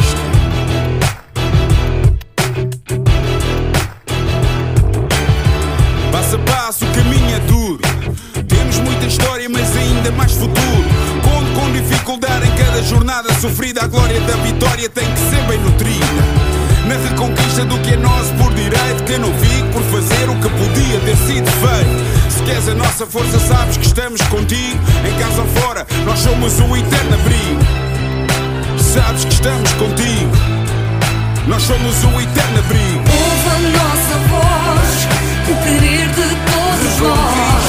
Sofrida. A glória da vitória tem que ser bem nutrida. Na reconquista do que é nosso por direito. Que não fico por fazer o que podia ter sido feito. Se queres a nossa força, sabes que estamos contigo. Em casa ou fora, nós somos o eterno abrigo. Sabes que estamos contigo. Nós somos o eterno abrigo. Ouve a nossa voz, o querer de todos nós.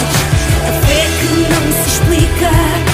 A fé que não se explica.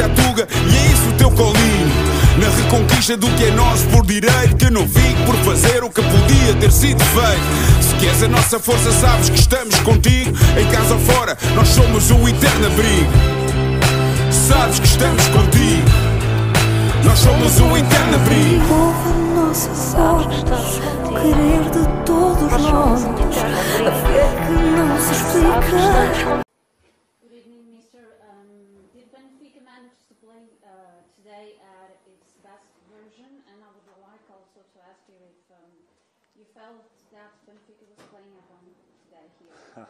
e é isso o teu colinho. Na reconquista do que é nosso por direito, que não fico por fazer o que podia ter sido feito. Se queres a nossa força, sabes que estamos contigo. Em casa ou fora, nós somos o eterno abrigo. Sabes que estamos contigo. Nós somos o eterno abrigo. Ouve a nossa voz, o querer de todos nós. A fé que não se explica. [laughs]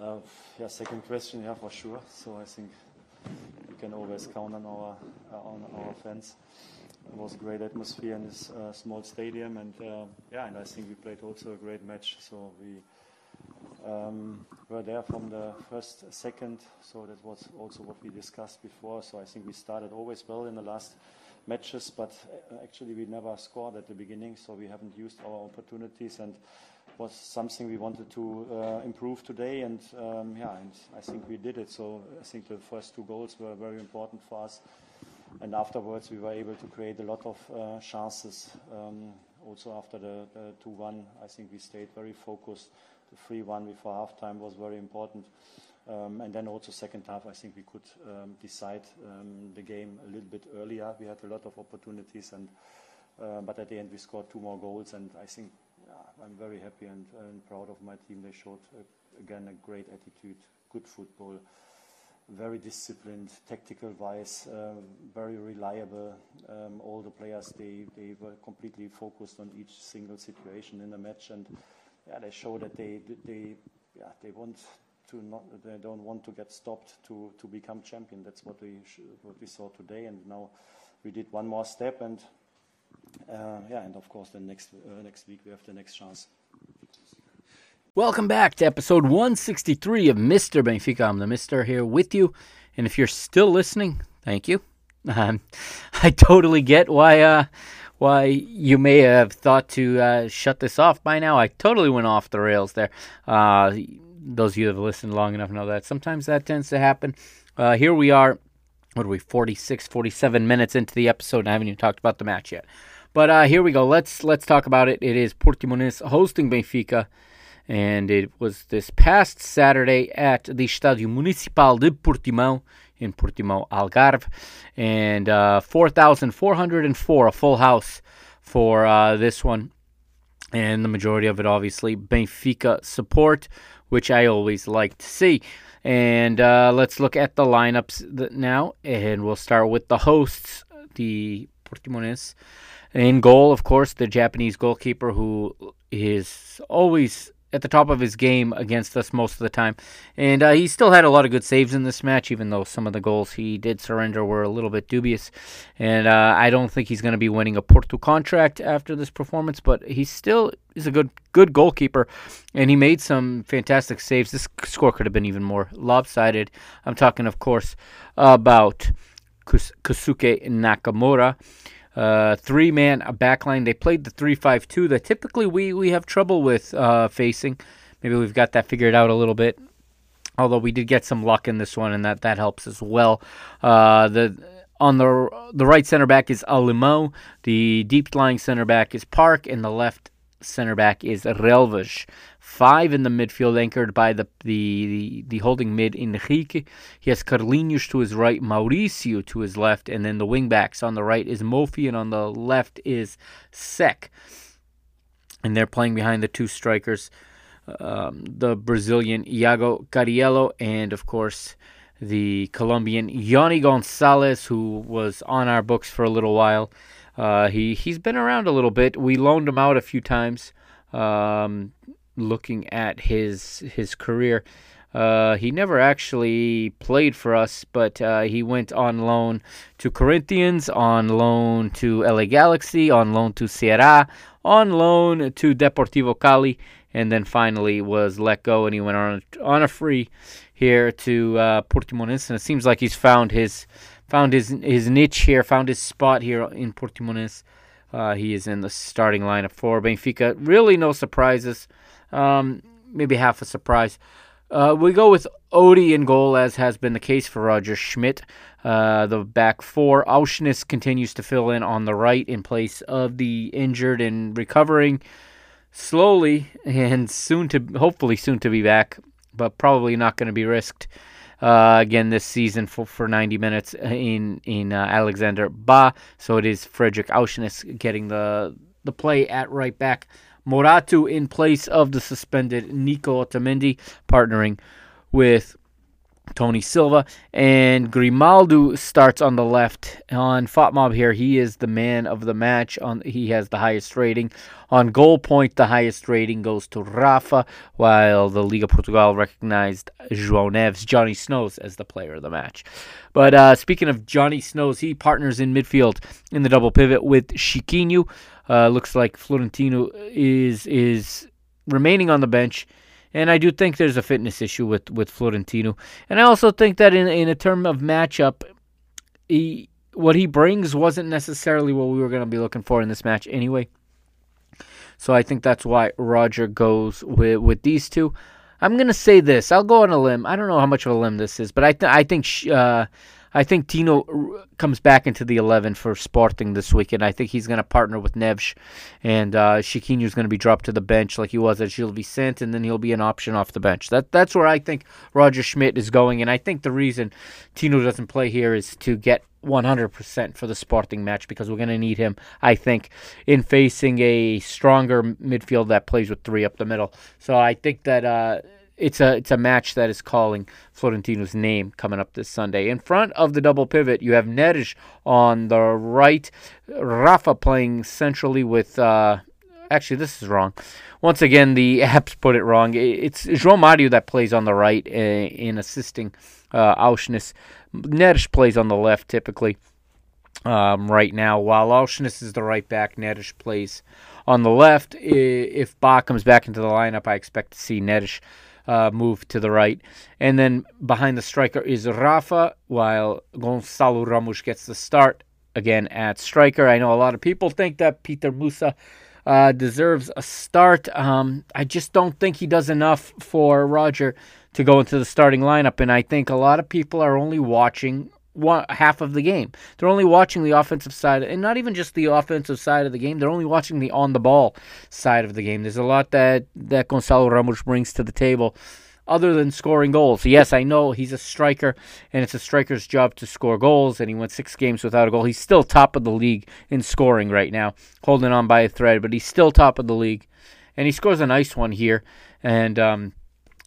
Uh, yeah, second question, yeah, for sure. So I think we can always count on our uh, on our fans. It was a great atmosphere in this uh, small stadium, and uh, yeah, and I think we played also a great match. So we um, were there from the first second. So that was also what we discussed before. So I think we started always well in the last matches, but uh, actually we never scored at the beginning. So we haven't used our opportunities and was something we wanted to uh, improve today, and um, yeah, and I think we did it. So I think the first two goals were very important for us, and afterwards we were able to create a lot of uh, chances. Um, also after the, the 2-1, I think we stayed very focused. The 3-1 before halftime was very important. Um, and then also second half, I think we could decide the game a little bit earlier. We had a lot of opportunities, and uh, but at the end we scored two more goals, and I think I'm very happy and, and proud of my team. They showed uh, again a great attitude, good football, very disciplined, tactical wise, uh, very reliable. Um, all the players they, they were completely focused on each single situation in the match, and yeah, they show that they they yeah they want to not they don't want to get stopped to to become champion. That's what we what we saw today, and now we did one more step and. Uh, yeah, and of course, then next uh, next week we have the next chance. Welcome back to episode 163 of Mr. Benfica. I'm the Mister here with you. And if you're still listening, thank you. [laughs] Um, I totally get why uh, why you may have thought to uh, shut this off by now. I totally went off the rails there. Uh, those of you that have listened long enough know that sometimes that tends to happen. Uh, here we are. What are we, 46, 47 minutes into the episode, and I haven't even talked about the match yet. But uh, here we go. Let's let's talk about it. It is Portimonense hosting Benfica and it was this past Saturday at the Estádio Municipal de Portimão in Portimao Algarve. And uh, 4,404, a full house for uh, this one. And the majority of it, obviously, Benfica support, which I always like to see. And uh, let's look at the lineups now. And we'll start with the hosts, the Portimonense. In goal, of course, the Japanese goalkeeper who is always at the top of his game against us most of the time. And uh, he still had a lot of good saves in this match, even though some of the goals he did surrender were a little bit dubious. And uh, I don't think he's going to be winning a Porto contract after this performance, but he still is a good good goalkeeper, and he made some fantastic saves. This score could have been even more lopsided. I'm talking, of course, about Kus- Kosuke Nakamura uh, three man backline. They played the three five two that typically we, we have trouble with uh, facing. Maybe we've got that figured out a little bit. Although we did get some luck in this one, and that, that helps as well. Uh, the on the the right center back is Alemão. The deep lying center back is Park, and the left center back is Relvas. Five in the midfield, anchored by the the, the, holding mid Henrique. He has Carlinhos to his right, Mauricio to his left, and then the wing backs on the right is Moufi, and on the left is Sec. And they're playing behind the two strikers, um, the Brazilian Yago Cariello, and of course the Colombian Yony González, who was on our books for a little while. Uh, he he's been around a little bit. We loaned him out a few times. Um, looking at his his career, uh, he never actually played for us, but uh, he went on loan to Corinthians, on loan to LA Galaxy, on loan to Ceará, on loan to Deportivo Cali, and then finally was let go, and he went on on a free here to uh, Portimonense, and it seems like he's found his found his his niche here, found his spot here in Portimonense. Uh, he is in the starting lineup for Benfica. Really, no surprises. Um, maybe half a surprise. Uh, we go with Odie in goal, as has been the case for Roger Schmidt. Uh, the back four. Aursnes continues to fill in on the right in place of the injured and recovering slowly [laughs] and soon to, hopefully, soon to be back, but probably not going to be risked uh, again this season for, for 90 minutes in in uh, Alexander Bah. So it is Fredrik Aursnes getting the the play at right back. Morato in place of the suspended Nico Otamendi, partnering with Tony Silva. And Grimaldo starts on the left. On FOTMob here, he is the man of the match. On He has the highest rating. On goal point, the highest rating goes to Rafa, while the Liga Portugal recognized João Neves, Johnny Snows, as the player of the match. But uh, speaking of Johnny Snows, he partners in midfield in the double pivot with Chiquinho. Uh, looks like Florentino is is remaining on the bench. And I do think there's a fitness issue with, with Florentino. And I also think that in, in a term of matchup, he, what he brings wasn't necessarily what we were going to be looking for in this match anyway. So I think that's why Roger goes with, with these two. I'm going to say this. I'll go on a limb. I don't know how much of a limb this is, but I, th- I think uh, I think Tino r- comes back into the 11 for Sporting this weekend. I think he's going to partner with Neves, and uh, Chiquinho is going to be dropped to the bench like he was at Gil Vicente, and then he'll be an option off the bench. That That's where I think Roger Schmidt is going, and I think the reason Tino doesn't play here is to get 100% for the Sporting match because we're going to need him, I think, in facing a stronger midfield that plays with three up the middle. So I think that. Uh, it's a it's a match that is calling Florentino's name coming up this Sunday. In front of the double pivot, you have Neres on the right, Rafa playing centrally with. Uh, actually, this is wrong. Once again, the [laughs] apps put it wrong. It's João Mario that plays on the right uh, in assisting uh, Aursnes. Neres plays on the left typically. Um, right now, while Aursnes is the right back, Neres plays on the left. If Ba comes back into the lineup, I expect to see Neres uh, move to the right. And then behind the striker is Rafa, while Gonçalo Ramos gets the start again at striker. I know a lot of people think that Petar Musa uh, deserves a start. Um, I just don't think he does enough for Roger to go into the starting lineup. And I think a lot of people are only watching half of the game. They're only watching the offensive side, and not even just the offensive side of the game. They're only watching the on the ball side of the game. There's a lot that that Gonçalo Ramos brings to the table. other than scoring goals. Yes, I know he's a striker, and it's a striker's job to score goals, and he went six games without a goal. He's still top of the league in scoring right now, holding on by a thread, but he's still top of the league. And he scores a nice one here, and um,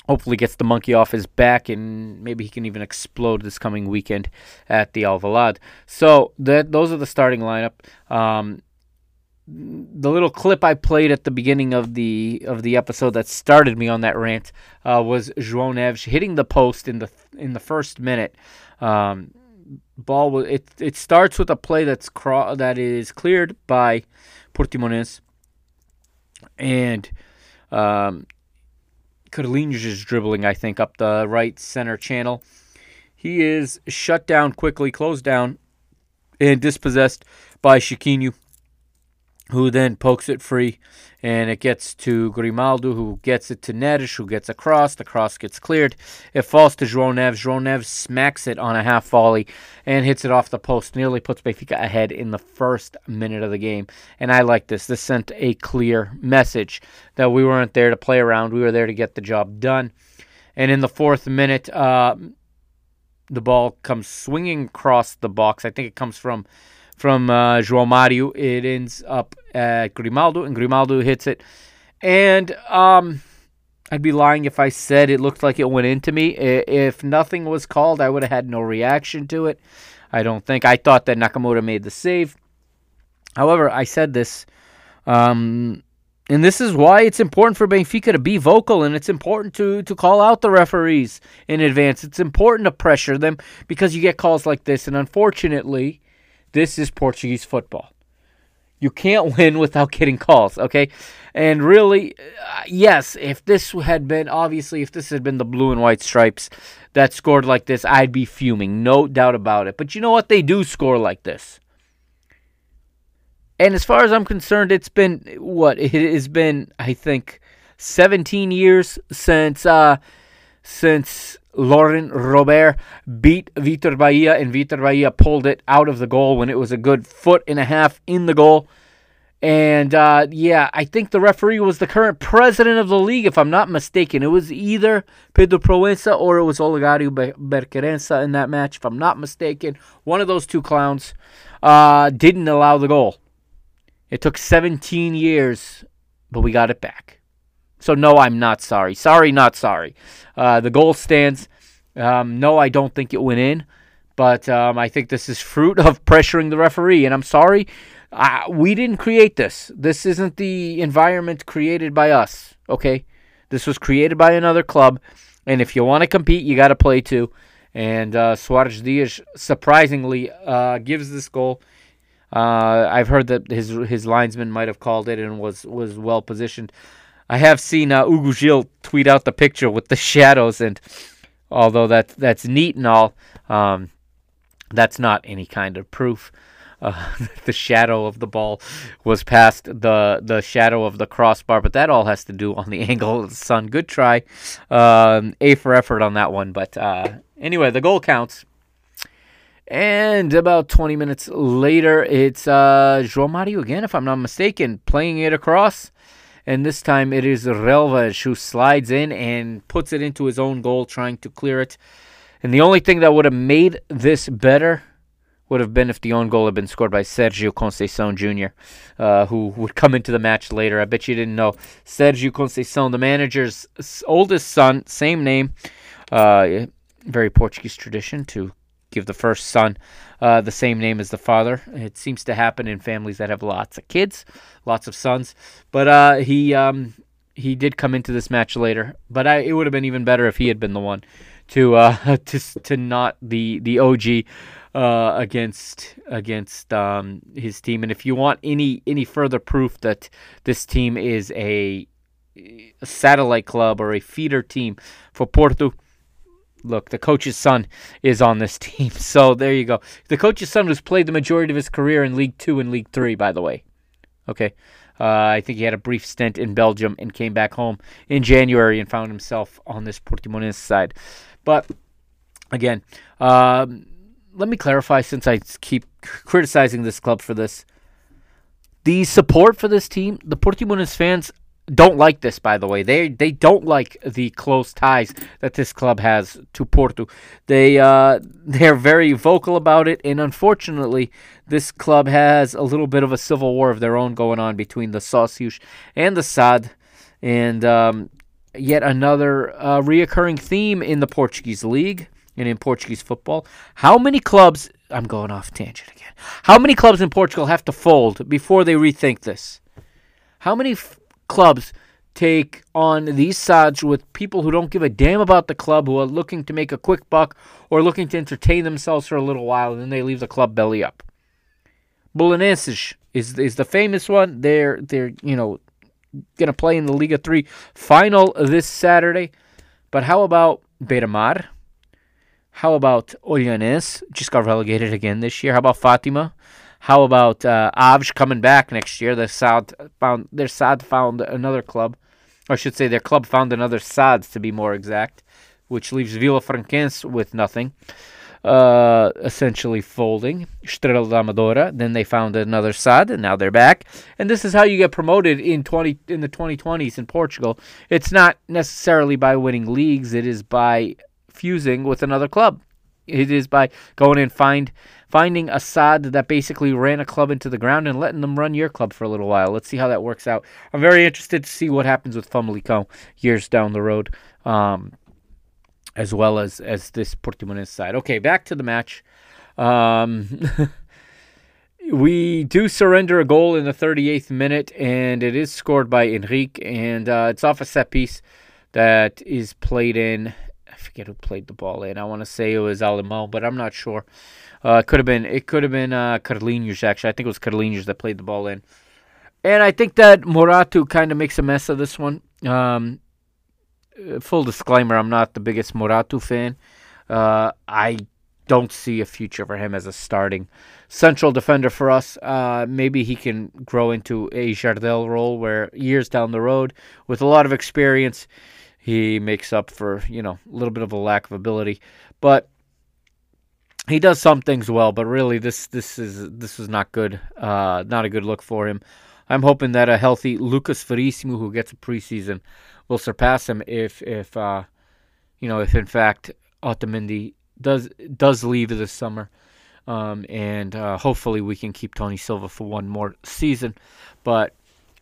hopefully gets the monkey off his back, and maybe he can even explode this coming weekend at the Alvalade. So that those are the starting lineup. Um, the little clip I played at the beginning of the of the episode that started me on that rant uh, was João Neves hitting the post in the in the first minute. Um, ball was it it starts with a play that's cro- that is cleared by Portimonense, and um, Carlinhos is dribbling I think up the right center channel. He is shut down quickly, closed down, and dispossessed by Chiquinho who then pokes it free and it gets to Grimaldo, who gets it to Neres, who gets across. The cross gets cleared. It falls to. João Neves smacks it on a half volley and hits it off the post. Nearly puts Benfica ahead in the first minute of the game. And I like this. This sent a clear message that we weren't there to play around. We were there to get the job done. And in the fourth minute, uh, the ball comes swinging across the box. I think it comes from from uh, João Mario. It ends up at Grimaldo, and Grimaldo hits it. And um, I'd be lying if I said it looked like it went into me. If nothing was called, I would have had no reaction to it. I don't think. I thought that Nakamura made the save. However, I said this. Um, and this is why it's important for Benfica to be vocal and it's important to, to call out the referees in advance. It's important to pressure them because you get calls like this. And unfortunately, this is Portuguese football. You can't [laughs] win without getting calls, okay? And really, uh, yes, if this had been, obviously, if this had been the blue and white stripes that scored like this, I'd be fuming. No doubt about it. But you know what? They do score like this. And as far as I'm concerned, it's been what it has been. I think 17 years since uh, since Laurent Robert beat Vítor Baía, and Vítor Baía pulled it out of the goal when it was a good foot and a half in the goal. And uh, yeah, I think the referee was the current president of the league, if I'm not mistaken. It was either Pedro Proença or it was Olegario Be- Benquerença in that match, if I'm not mistaken. One of those two clowns uh, didn't allow the goal. It took 17 years, but we got it back. So, no, I'm not sorry. Sorry, not sorry. Uh, the goal stands. Um, no, I don't think it went in, but um, I think this is fruit of pressuring the referee. And I'm sorry, uh, we didn't create this. This isn't the environment created by us, okay? This was created by another club. And if you want to compete, you got to play too. And uh, Soares Dias surprisingly uh, gives this goal. Uh, I've heard that his his linesman might have called it and was was well positioned. I have seen uh, Hugo Gil tweet out the picture with the [laughs] shadows, and although that that's neat and all, um, that's not any kind of proof. Uh, [laughs] the shadow of the ball was past the the shadow of the crossbar, but that all has to do on the [laughs] angle of the sun. Good try, um, A for effort on that one. But uh, anyway, the goal counts. And about 20 minutes later, it's uh, João Mario again, if I'm not mistaken, playing it across. And this time it is Relvas who slides in and puts it into his own goal, trying to clear it. And the only thing that would have made this better would have been if the own goal had been scored by Sergio Conceição Jr., uh, who would come into the match later. I bet you didn't know. Sergio Conceição, the manager's oldest son, same name, uh, very Portuguese tradition to give the first son uh, the same name as the father. It seems to happen in families that have lots of kids, lots of sons. But uh, he um, he did come into this match later. But I, it would have been even better if he had been the one to uh, [laughs] to to not the the OG uh, against against um, his team. And if you want any any further proof that this team is a, a satellite club or a feeder team for Porto, look, the coach's son is on this [laughs] team. So there you go. The coach's son who's played the majority of his career in League Two and League Three, by the way. Okay. Uh, I think he had a brief stint in Belgium and came back home in January and found himself on this Portimonense side. But again, um, let me clarify since I keep criticizing this club for this. The support for this team, the Portimonense fans don't like this, by the way. They they don't like the close ties that this club has to Porto. They uh, [laughs] they're very vocal about it, and unfortunately, this club has a little bit of a civil war of their own going on between the Sócios and the SAD, and um, yet another uh, reoccurring theme in the Portuguese league and in Portuguese football. How many clubs? I'm going off tangent again. How many clubs in Portugal have to fold before they rethink this? How many f- clubs take on these sides with people who don't give a damn about the club, who are looking to make a quick buck or looking to entertain themselves for a little while, and then they leave the club belly up? Belenenses is is the famous one. They're they're you know gonna play in the Liga Three final this Saturday. But how about Beira-Mar? How about Olhanense? Just got relegated again this year. How about Fatima? How about uh, Aves coming back next year? The Sad found their Sad found another club, or I should say their club found another Sads to be more exact, which leaves Vilafranquense with nothing, uh, essentially folding. Estrela da Amadora. Then they found another Sad, and now they're back. And this is how you get promoted in twenty in the 2020s in Portugal. It's not necessarily by winning leagues. It is by fusing with another club. It is by going and find finding Assad that basically ran a club into the ground and letting them run your club for a little while. Let's see how that works out. I'm very interested to see what happens with Famalicão years down the road, um, as well as as this Portimonense side. Okay, back to the match. Um, [laughs] we do surrender a goal in the 38th minute, and it is scored by Enrique, and uh, it's off a set piece that is played in. Forget who played the ball in. I want to say it was Alemão, but I'm not sure. Uh, it could have been it could have been uh, Carlinhos actually. I think it was Carlinhos that played the ball in, and I think that Morato kind of makes a mess of this one. Um, full disclaimer: I'm not the biggest Morato fan. Uh, I don't see a future for him as a starting central defender for us. Uh, maybe he can grow into a Jardel role where years down the road, with a lot of experience, he makes up for you know a little bit of a lack of ability. But he does some things well, but really this this is this is not good. Uh, not a good look for him. I'm hoping that a healthy Lucas Verissimo, who gets a preseason, will surpass him if if uh, you know if in fact Otamendi does does leave this summer. Um, and uh, hopefully we can keep Tony Silva for one more season. But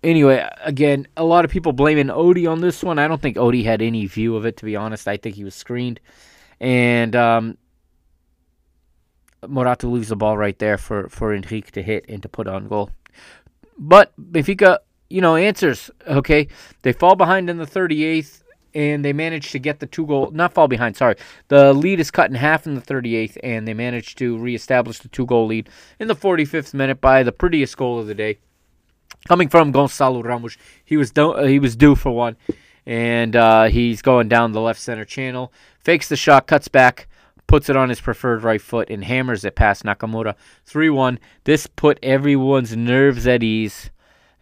anyway, again, a lot of people blaming Odie on this one. I don't think Odie had any view of it, to be honest. I think he was screened. And um, Morato leaves the ball right there for, for Enrique to hit and to put on goal. But Benfica, you know, answers. Okay, they fall behind in the 38th, and they manage to get the two goal. Not fall behind. Sorry, the lead is cut in half in the 38th, and they manage to reestablish the two goal lead in the 45th minute by the prettiest goal of the day, coming from Gonçalo Ramos. He was do- he was due for one, and uh, he's going down the left center channel, fakes the shot, cuts back puts it on his preferred right foot and hammers it past Nakamura. 3 1. This put everyone's nerves at ease.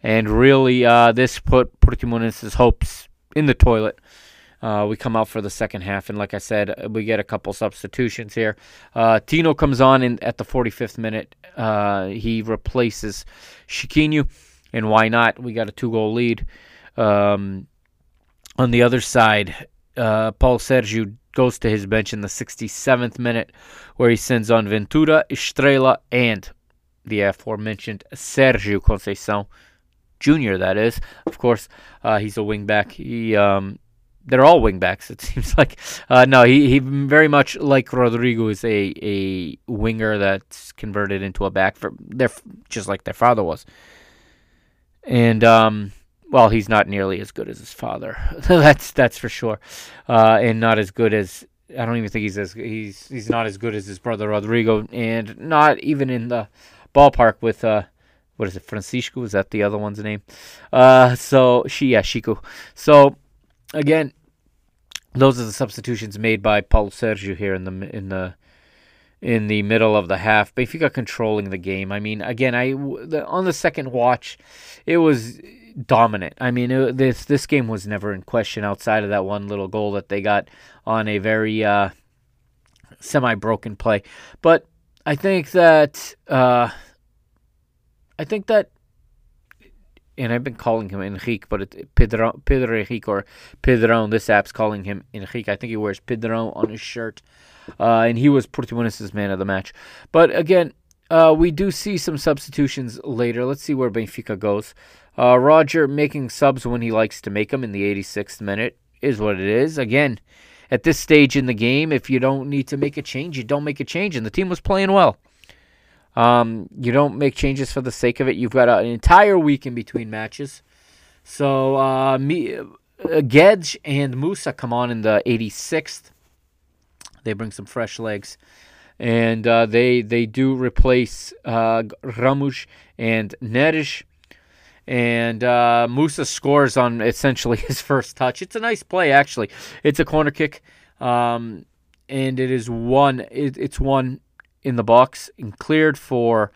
And really, uh, this put Portimonense's hopes in the toilet. Uh, we come out for the second half, and like I said, we get a couple substitutions here. Uh, Tino comes on in, at the 45th minute. Uh, he replaces Chiquinho, and why not? We got a two goal lead. Um, on the other side, uh, Paulo Sergio goes to his bench in the 67th minute, where he sends on Ventura, Estrela, and the aforementioned Sergio Conceição Jr. That is, of course, uh, he's a wingback. He, um, they're all wingbacks. It [laughs] seems like. Uh, no, he, he very much like Rodrigo is a a winger that's converted into a back For they're just like their father was. And um, well, he's not nearly as good as his father. [laughs] that's that's for sure, uh, and not as good as I don't even think he's as he's he's not as good as his brother Rodrigo, and not even in the ballpark with uh, what is it, Francisco? Is that the other one's name? Uh, so she yeah, Chico. So again, those are the substitutions made by Paulo Sergio here in the in the in the middle of the half. Benfica controlling the game. I mean, again, I on the second watch, it was dominant. I mean, it, this this game was never in question outside of that one little goal that they got on a very uh, semi-broken play. But I think that uh, I think that and I've been calling him Enrique, but it Pedro, Pedro Enrique or Pedron. This app's calling him Enrique. I think he wears Pedron on his shirt, uh, and he was Portimonense's man of the match. But again, uh, we do see some substitutions later. Let's see where Benfica goes. Uh, Roger making subs when he likes to make them in the 86th minute is what it is. Again, at this stage in the game, if you don't need to make a change, you don't make a change, and the team was playing well. Um, you don't make changes for the sake of it. You've got an entire week in between matches. So uh, me, uh, Guedes and Musa come on in the 86th. They bring some fresh legs, and uh, they they do replace uh, Ramush and Neres. And uh, Musa scores on essentially [laughs] his first touch. It's a nice play, actually. It's a corner kick, um, and it is one. It, it's one in the box and cleared for.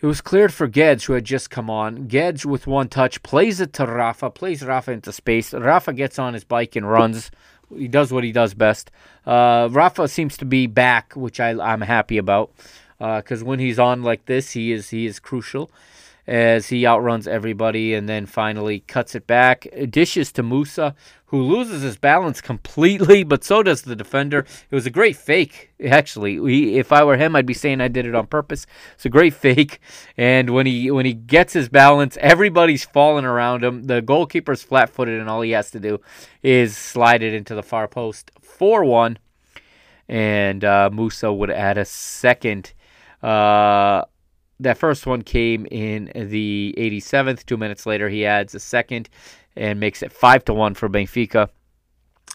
It was cleared for Guedes, who had just come on. Guedes, with one touch, plays it to Rafa, plays Rafa into space. Rafa gets on his bike and runs. He does what he does best. Uh, Rafa seems to be back, which I, I'm happy about, because when he's on like this, he is he is crucial as he outruns everybody and then finally cuts it back. Dishes to Musa, who loses his balance completely, [laughs] but so does the defender. It was a great fake, actually. If I were him, I'd be saying I did it on purpose. It's a great [laughs] fake, and when he when he gets his balance, everybody's falling around him. The goalkeeper's flat-footed, and all he has to do is slide it into the far post. Four-one, and uh, Musa would add a second. Uh, that first one came in the 87th. Two minutes later, he adds a second and makes it five to one for Benfica.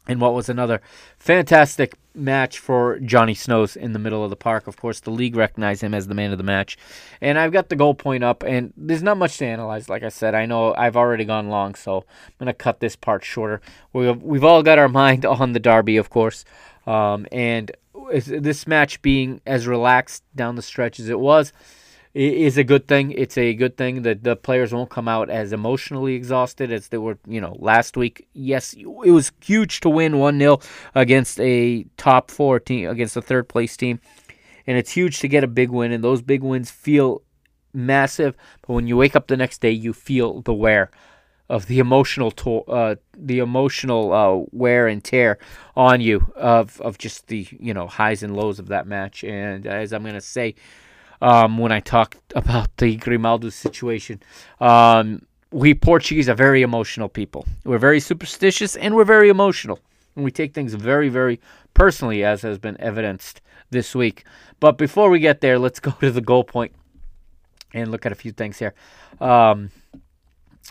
And what was another fantastic match for Johnny Snows in the middle of the park. Of course, the league recognized him as the man of the match. And I've got the goal point up, and there's not much to analyze. Like I said, I know I've already gone long, so I'm going to cut this part shorter. We've, we've all got our [laughs] mind on the derby, of course. Um, and this match being as relaxed down the stretch as it was, is a good thing. It's a good thing that the players won't come out as emotionally exhausted as they were, you know, last week. Yes, it was huge to win 1 0 against a top four team, against a third place team. And it's huge to get a big win, and those big wins feel massive. But when you wake up the next day, you feel the wear of the emotional to- uh, the emotional uh, wear and tear on you of of just the you know highs and lows of that match. And as I'm gonna say, um, when I talked about the Grimaldo situation. Um, we Portuguese are very emotional people. We're very superstitious and we're very emotional. And we take things very, very personally, as has been evidenced this week. But before we get there, let's go to the goal point and look at a few things here. Um,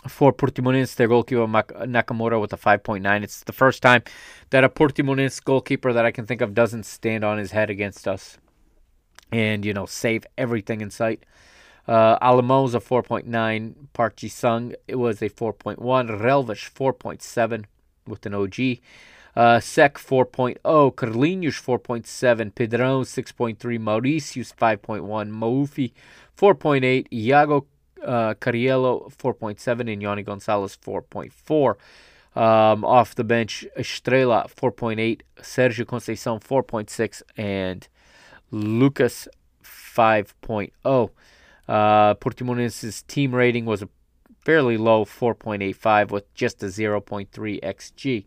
for Portimonense, their goalkeeper Nakamura with a 5.9. It's the first time that a Portimonense goalkeeper that I can think of doesn't stand on his head against us and you know save everything in sight. Uh, Alemão's a 4.9. Park Ji-su it was a 4.1. Relvas 4.7 with an OG. Uh, Seck 4.0. Carlinhos 4.7. Pedrão 6.3. Mauricius 5.1. Moufi 4.8. Yago uh, Cariello 4.7. And Yony González 4.4. Um, off the bench, Estrela 4.8. Sergio Conceição 4.6. And Lucas 5.0. Uh, Portimonense's team rating was a fairly low 4.85 with just a 0.3 xg.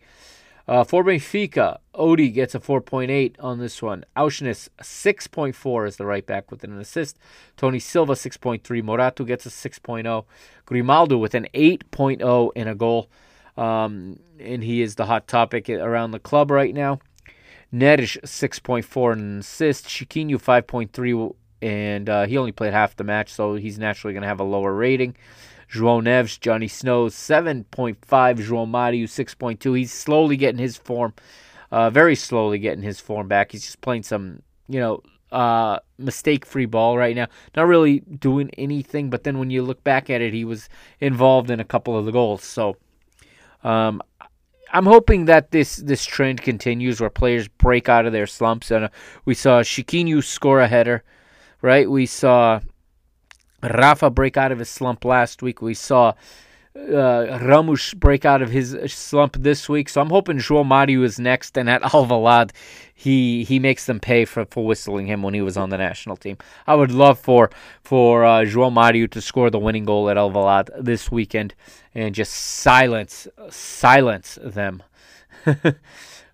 Uh, for Benfica, Odie gets a 4.8 on this one. Aursnes 6.4 is the right back with an assist. Tony Silva 6.3. Morato gets a 6.0. Grimaldo with an 8.0 and a goal. Um, and he is the hot topic around the club right now. Neres 6.4 and an assist. Chiquinho 5.3, and uh, he only played half the match, so he's naturally going to have a lower rating. João Neves, Johnny Snow 7.5. João Mario 6.2. He's slowly getting his form, uh, very slowly getting his form back. He's just playing some, you know, uh, mistake free ball right now. Not really doing anything, but then when you look back at it, he was involved in a couple of the goals. So um, I'm hoping that this this trend continues where players break out of their slumps. And uh, we saw Chiquinho score a header, right? We saw Rafa break out of his slump last week. We saw uh, Ramos break out of his slump this week. So I'm hoping João Mario is next, and at [laughs] Alvalade, he he makes them pay for, for whistling him when he was on the national team. I would love for for uh, Mario to score the winning goal at Alvalade this weekend and just silence silence them. [laughs]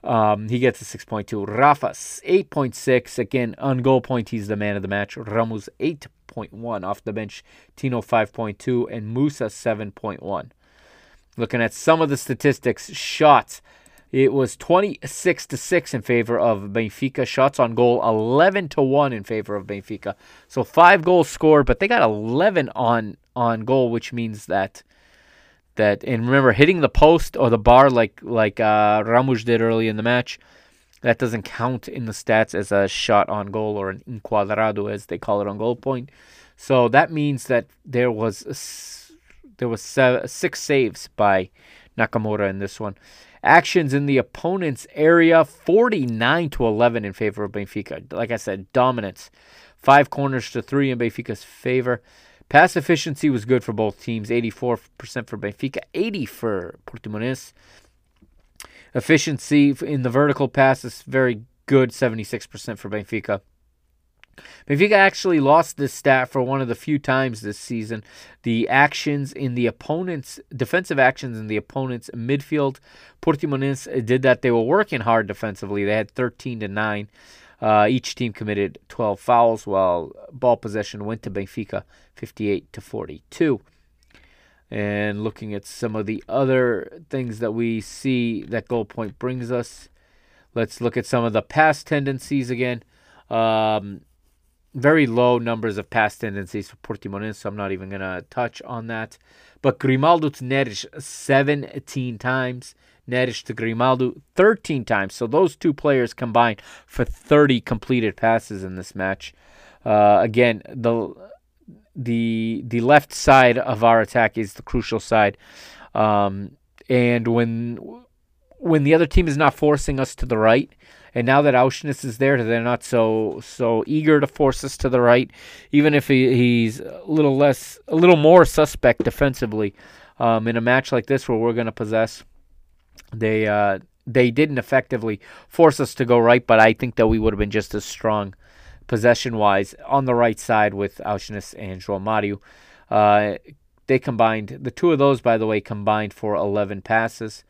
um, he gets a 6.2. Rafa 8.6. Again, on goal point, he's the man of the match. Ramos 8.1 off the bench. Tino 5.2 and Musa 7.1. Looking at some of the statistics, shots. It was 26 to 6 in favor of Benfica. Shots on goal 11 to 1 in favor of Benfica. So 5 goals scored, but they got 11 on on goal, which means that that and remember hitting the post or the bar like like uh, Ramos did early in the match, that doesn't count in the stats as a shot on goal or an enquadrado as they call it on goal point. So that means that there was a there was seven, six saves by Nakamura in this one. Actions in the opponent's area 49 to 11 in favor of Benfica. Like I said, dominance. 5 corners to 3 in Benfica's favor. Pass efficiency was good for both teams 84% for Benfica, 80 for Portimonense. Efficiency in the vertical pass is very good 76% for Benfica. Benfica actually lost this stat for one of the few times this season. The actions in the opponent's defensive actions in the opponent's midfield, Portimonense did that. They were working hard defensively. They had 13 to 9. Uh, each team committed 12 fouls, while ball possession went to Benfica 58 to 42. And looking at some of the other things that we see that goal point brings us, let's look at some of the past tendencies again. Um, very low numbers of past tendencies for Portimonense, so I'm not even going to touch on that. But Grimaldo to Neres 17 times. Neres to Grimaldo 13 times. So those two players combined for 30 completed passes in this match. Uh, again, the the the left side of our attack is the crucial side, um, and when when the other team is not forcing us to the right, and now that Aursnes is there, they're not so so eager to force us to the right. Even if he, he's a little less, a little more suspect defensively, um, in a match like this where we're going to possess, they uh, they didn't effectively force us to go right. But I think that we would have been just as strong possession wise on the right side with Aursnes and João Mario. Uh, they combined the two of those, by the way, combined for 11 passes.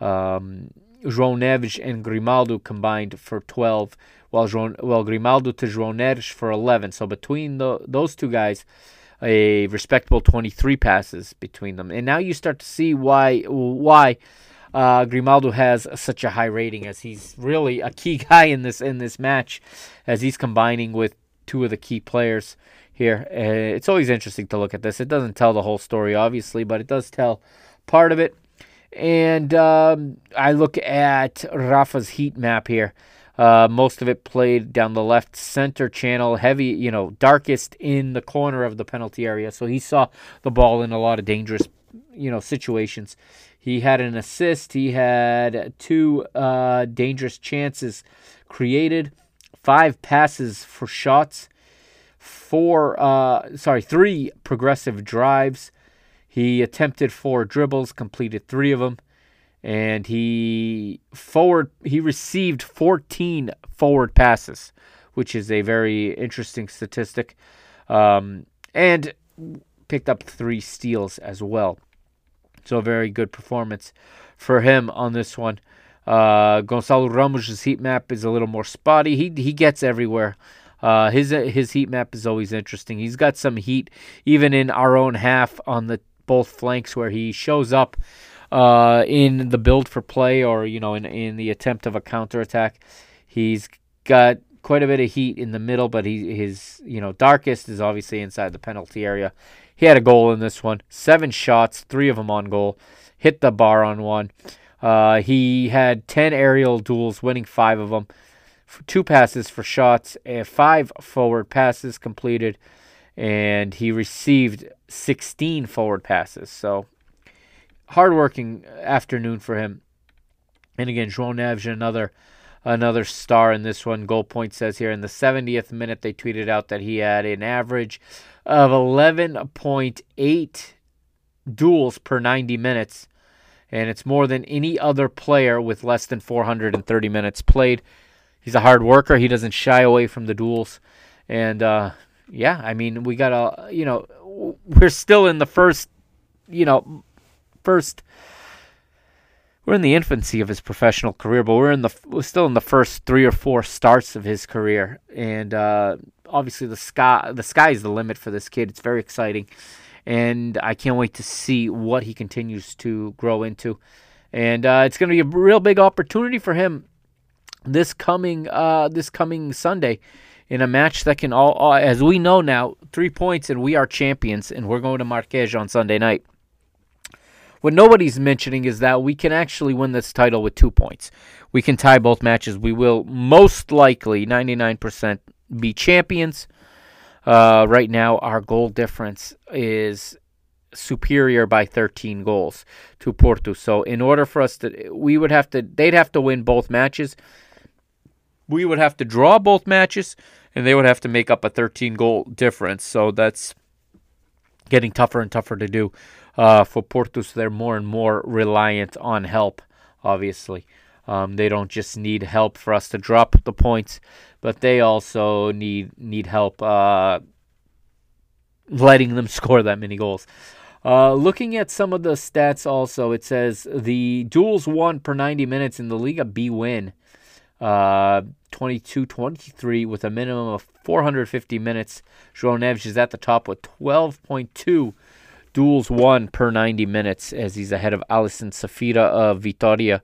Um, João Neves and Grimaldo combined for 12, while João, well Grimaldo to João Neves for 11. So between the, those two guys, a respectable 23 passes between them. And now you start to see why why uh, Grimaldo has such a high rating, as he's really a key [laughs] guy in this in this match, as he's combining with two of the key players here. Uh, it's always interesting to look at this. It doesn't tell the whole story, obviously, but it does tell part of it. And um, I look at Rafa's heat map here. Uh, most of it played down the left center channel, heavy, you know, darkest in the corner of the penalty area. So he saw the ball in a lot of dangerous, you know, situations. He had an assist. He had two uh, dangerous chances created, five passes for shots, four, uh, sorry, three progressive drives. He attempted four dribbles, completed three of them, and he forward he received 14 forward passes, which is a very interesting statistic, um, and picked up three steals as well. So very good performance for him on this one. Uh, Gonçalo Ramos' heat map is a little more spotty. He he gets everywhere. Uh, his his heat map is always interesting. He's got some heat even in our own half on the both flanks where he shows up uh, in the build for play or you know in in the attempt of a counterattack. He's got quite a bit of heat in the middle, but he his you know darkest is obviously inside the penalty area. He had a goal in this one, seven shots, three of them on goal, hit the bar on one. Uh, he had ten aerial duels, winning five of them. Two passes for shots, and five forward passes completed, and he received 16 forward passes. So hardworking afternoon for him. And again, João Neves, another another star in this one. Goal point says here in the 70th minute, they tweeted out that he had an average of 11.8 duels per 90 minutes, and it's more than any other player with less than 430 minutes played. He's a hard worker. He doesn't shy away from the duels, and uh, yeah, I mean, we got a you know, we're still in the first, you know, first. We're in the infancy of his professional career, but we're in the we're still in the first three or four starts of his career, and uh, obviously the sky the sky is the limit for this kid. It's very exciting, and I can't wait to see what he continues to grow into. And uh, it's going to be a real big opportunity for him this coming uh, this coming Sunday in a match that can all, all as we know now three points and we are champions and we're going to Marquês on Sunday night. What nobody's mentioning is that we can actually win this title with two points. We can tie both matches. We will most likely 99% be champions. Uh, right now, our goal difference is superior by 13 goals to Porto. So, in order for us to, we would have to, they'd have to win both matches. We would have to draw both matches, and they would have to make up a 13 goal difference. So, that's getting tougher and tougher to do uh, for Porto. So, they're more and more reliant on help, obviously. Um, they don't just need help for us to drop the points, but they also need need help uh, letting them [laughs] score that many goals. Uh, looking at some of the stats, also it says the duels won per 90 minutes in the Liga bwin, uh, 22-23 with a minimum of 450 minutes. João Neves is at the top with 12.2 duels won per 90 minutes as he's ahead of Alison Safira of Vitoria,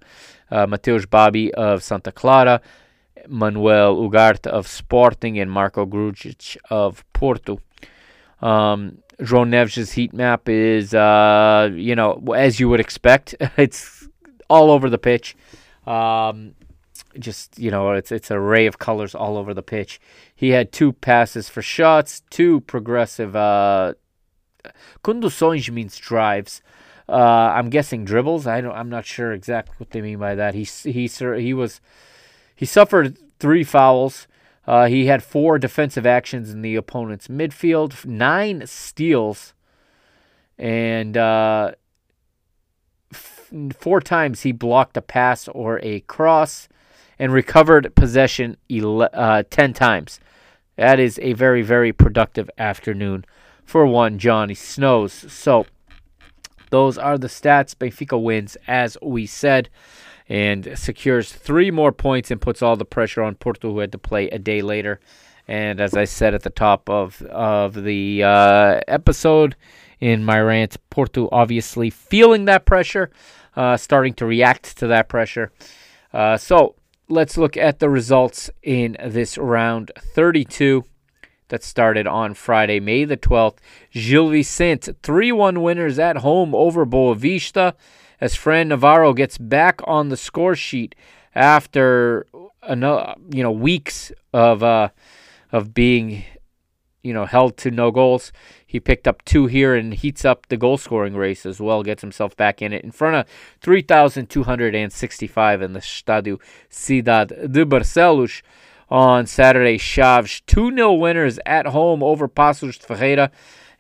uh, Mateus Babi of Santa Clara, Manuel Ugarte of Sporting, and Marko Grujić of Porto. Um, João Neves' heat map is, uh, you know, as you would expect. [laughs] It's all over the pitch. Um, just you know, it's it's an array of colors all over the pitch. He had two passes for shots, two progressive. Uh, conduções means drives. Uh, I'm guessing dribbles. I don't. I'm not sure exactly what they mean by that. He he he was he suffered three fouls. Uh, he had four defensive actions in the opponent's midfield, nine steals, and uh, f- four times he blocked a pass or a cross, and recovered possession ele- uh, ten times. That is a very very productive afternoon for one Johnny Snows. So those are the stats. Benfica wins as we said and secures three more points and puts all the pressure on Porto, who had to play a day later. And as I said at the top of of the uh, episode in my rant, Porto obviously feeling that pressure, uh, starting to react to that pressure. Uh, so let's look at the results in this round 32 that started on Friday, May the 12th. Gil Vicente 3 1 winners at home over Boavista as Fran Navarro gets back on the score sheet after another, you know, weeks of uh, of being, you know, held to no goals. He picked up two here and heats up the goal scoring race as well. Gets himself back in it in front of 3,265 in the Stadio Cidade de Barcelos on Saturday. Chaves 2 0 winners at home over Paços Ferreira.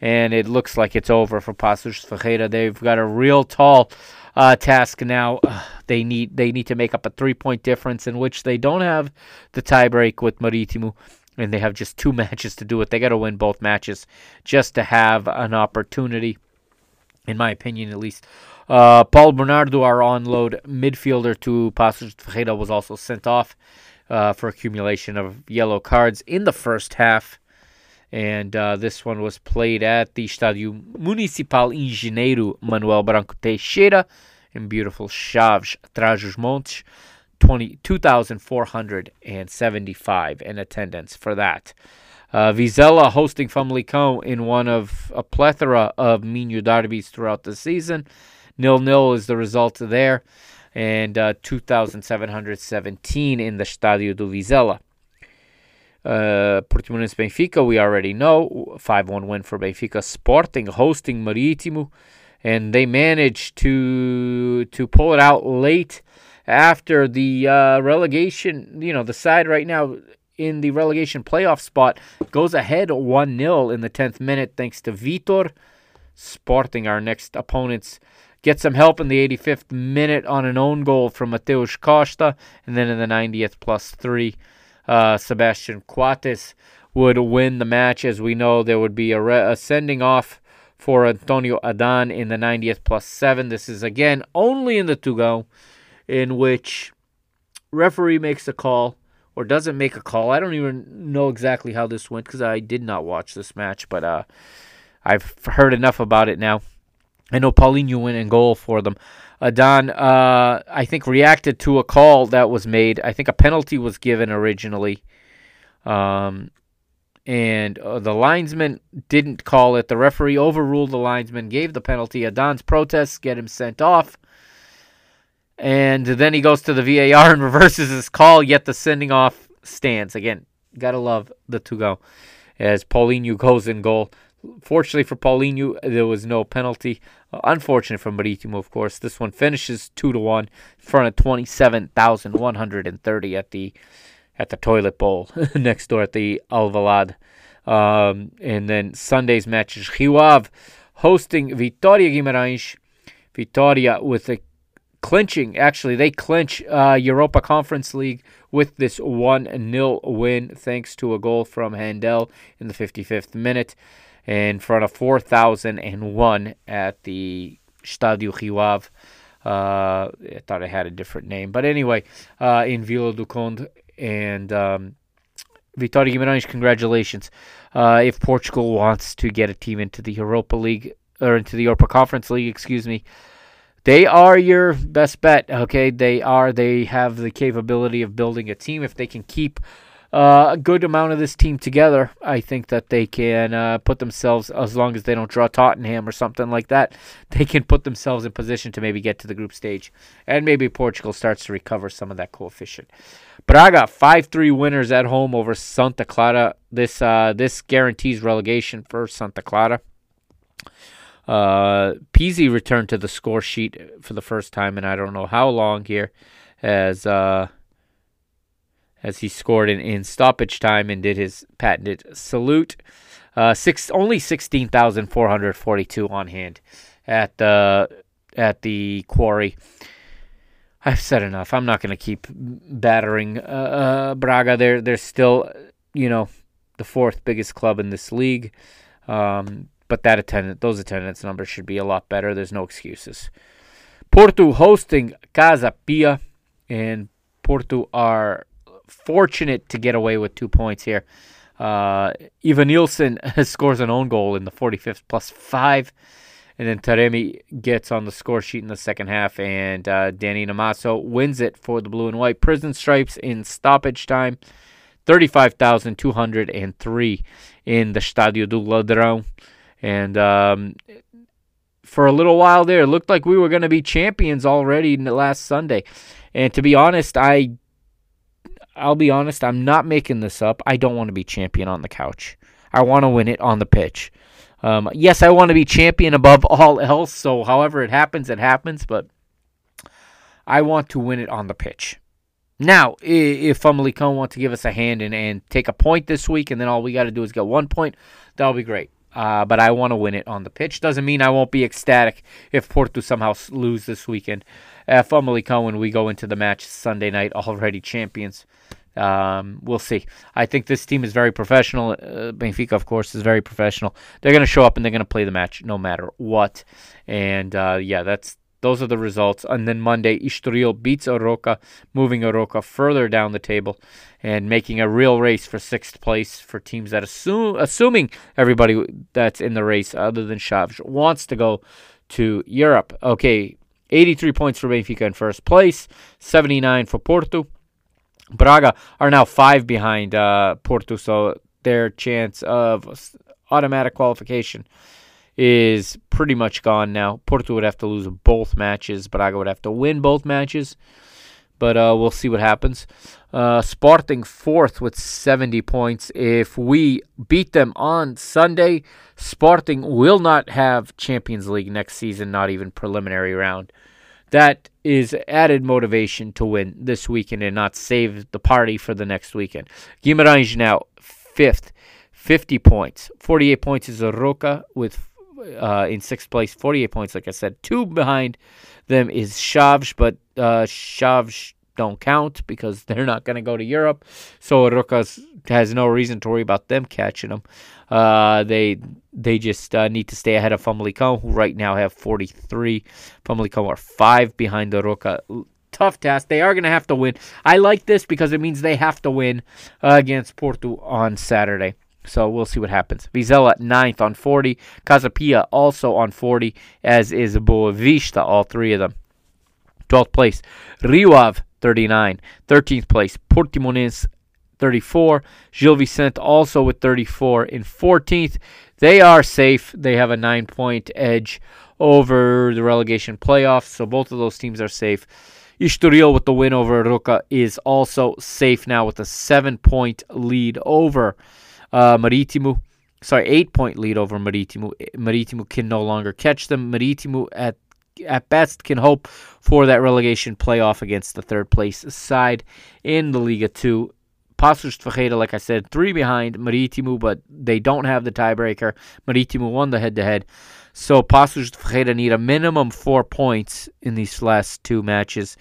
And it looks like it's over for Paços Ferreira. They've got a real tall uh, task now. Uh, they need they need to make up a three point difference in which they don't have the tiebreak with Marítimo, and they have just two [laughs] matches to do it. They got to win both matches just to have an opportunity, in my opinion, at least. Uh, Paulo Bernardo, our on-load midfielder to Paços Ferreira, was also sent off uh, for accumulation of yellow cards in the first half. And uh, this one was played at the Estádio Municipal Engenheiro Manuel Branco Teixeira in beautiful Chaves, Trás-os-Montes. 20, 2,475 in attendance for that. Uh, Vizela hosting Famalicão in one of a plethora of Minho derbies throughout the season. Nil nil is the result there, and uh, 2,717 in the Estádio do Vizela. Uh, Portimonense Benfica, we already know. 5 1 win for Benfica. Sporting hosting Marítimo. And they managed to to pull it out late after the uh, relegation. You know, the side right now in the relegation playoff spot goes ahead 1 0 in the 10th minute thanks to Vitor Sporting, our next opponents, get some help in the 85th minute on an own goal from Mateus Costa, and then in the 90th plus three, uh, Sebastian Coates would win the match. As we know, there would be a, re- a sending off for Antonio Adan in the 90th plus seven. This is again only in the to go, in which referee makes a call or doesn't make a call. I don't even know exactly how this went because I did not watch this match, but uh, I've heard enough about it now. I know Paulinho went in goal for them. Adan, uh, I think, reacted to a call that was made. I think a penalty was given originally. Um, and uh, the linesman didn't call it. The referee overruled the linesman, gave the penalty. Adan's protests get him sent off. And then he goes to the VAR and [laughs] reverses his call, yet the sending off stands. Again, gotta love the to go as Paulinho goes in goal. Fortunately for Paulinho, there was no penalty. Unfortunate for Maritimo, of course. This one finishes two to one in front of twenty seven thousand one hundred and thirty at the at the toilet bowl [laughs] next door at the Alvalade. Um, and then Sunday's match is Ave hosting Vitória Guimarães. Vitória with a clinching, actually, they clinch uh, Europa Conference League with this 1 0 win thanks to a goal from Handel in the 55th minute in front of 4,001 at the Stadio Rio Uh, I thought it had a different name. But anyway, uh, in Vila do Conde. And um, Vitória Guimarães, congratulations. Uh, if Portugal wants to get a team into the Europa League, or into the Europa Conference League, excuse me, they are your best bet. Okay, they are. They have the capability of building a team. If they can keep uh, a good amount of this team together, I think that they can uh, put themselves, as long as they don't draw Tottenham or something like that, [laughs] they can put themselves in position to maybe get to the group stage, and maybe Portugal starts to recover some of that coefficient. Braga five three winners at home over Santa Clara. This uh, this guarantees relegation for Santa Clara. Uh, Pizzi returned to the score sheet for the first time and I don't know how long here, as uh, as he scored in, in stoppage time and did his patented salute. Uh, six only sixteen thousand four hundred forty two on hand at the at the quarry. I've said enough. I'm not going to keep battering uh, uh, Braga. They're they're still, you know, the fourth biggest club in this league. Um, but that attendant, those attendance numbers should be a lot better. There's no excuses. Porto hosting Casa Pia, and Porto are fortunate to get away with two points here. Uh, Ivan Nielsen [laughs] scores an own goal in the 45th plus five. And then Taremi gets on the score sheet in the second half, and uh, Danny Namaso wins it for the blue and white prison stripes in stoppage time. 35,203 in the Stadio do Ladrão. And um, for a little while there, it looked like we were going to be champions already last Sunday. And to be honest, I, I'll be honest, I'm not making this up. I don't want to be champion on the couch. I want to win it on the pitch. Um, yes, I want to be champion above [laughs] all else. So, however it happens, it happens. But I want to win it on the pitch. Now, if Famalicão want to give us a hand and, and take a point this week, and then all we got to do is get one point, that'll be great. Uh, but I want to win it on the pitch. Doesn't mean I won't be ecstatic if Porto somehow lose this weekend. At Famalicão, when we go into the match Sunday night, already champions. Um, we'll see. I think this team is very professional. Uh, Benfica, of course, is very professional. They're going to show up and they're going to play the match no matter what. And uh, yeah, that's those are the results. And then Monday, Estoril beats Arouca, moving Arouca further down the table and making a real race for sixth place for teams that assume, assuming everybody that's in the race, other than Chaves, wants to go to Europe. Okay, 83 points for Benfica in first place, 79 for Porto. Braga are now five behind uh, Porto, so their chance of automatic qualification is pretty much gone now. Porto would have to lose both matches. Braga would have to win both matches. But uh, we'll see what happens. Uh, Sporting fourth with 70 points. If we beat them on Sunday, Sporting will not have Champions League next season, not even preliminary round. That is added motivation to win this weekend and not save the party for the next weekend. Guimarães now fifth, 50 points. 48 points is Arouca with uh, in sixth place, 48 points. Like I said, two behind them is Chaves, but uh, Chaves don't count because [laughs] they're not going to go to Europe. So Rukas has no reason to worry about them catching them. Uh, they they just uh, need to stay ahead of Famalicão, who right now have 43. Famalicão are five behind the Roca. Tough task. They are going to have to win. I like this because it means they have to win uh, against Porto on Saturday. So we'll see what happens. Vizela ninth on 40. Casapia also on 40, as is Boa Vista, all three of them. 12th place, Rio Ave, 39. 13th place, Portimonense, 34. Gil Vicente also with 34 in 14th. They are safe. They have a nine point edge over the relegation playoffs, so both of those teams are safe. Estoril with the win over Roca is also safe now with a seven point lead over uh, Marítimo. Sorry, eight point lead over Marítimo. Marítimo can no longer catch them. Marítimo at at best can hope for that relegation playoff against the third place side in the Liga 2. Paços de Ferreira, like I said, three behind Marítimo, but they don't have the tiebreaker. Marítimo won the head-to-head. So Paços de Ferreira need a minimum four points in these last two matches,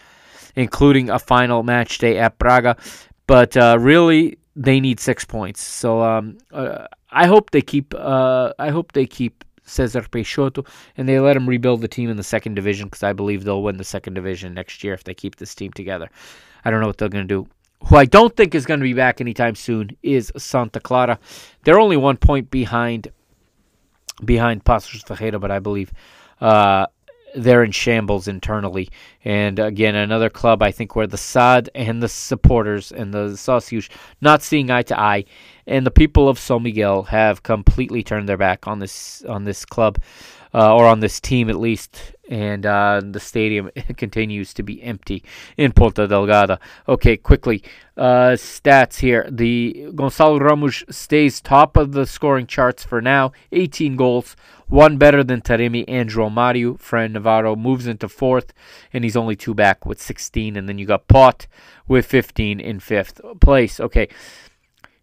including a final match day at Braga. But uh, really, they need six points. So um, uh, I hope they keep. Uh, I hope they keep Cesar Peixoto and they let him rebuild the team in the second division because I believe they'll win the second division next year if they keep this team together. I don't know what they're going to do. Who I don't think is going to be back anytime soon is Santa Clara. They're only one point behind behind Paços Ferreira, but I believe uh, they're in shambles internally. And again, another club I think where the SAD and the supporters and the Socios not seeing eye to eye, and the people of São Miguel have completely turned their back on this on this club. Uh, or on this team at least, and uh, the stadium [laughs] continues to be empty in Ponta Delgada. Okay, quickly, uh, stats here. The Gonçalo Ramos stays top of the scoring charts for now, 18 goals, one better than Taremi and João Mario. Fran Navarro moves into fourth, and he's only two back with 16. And then you got Pote with 15 in fifth place. Okay.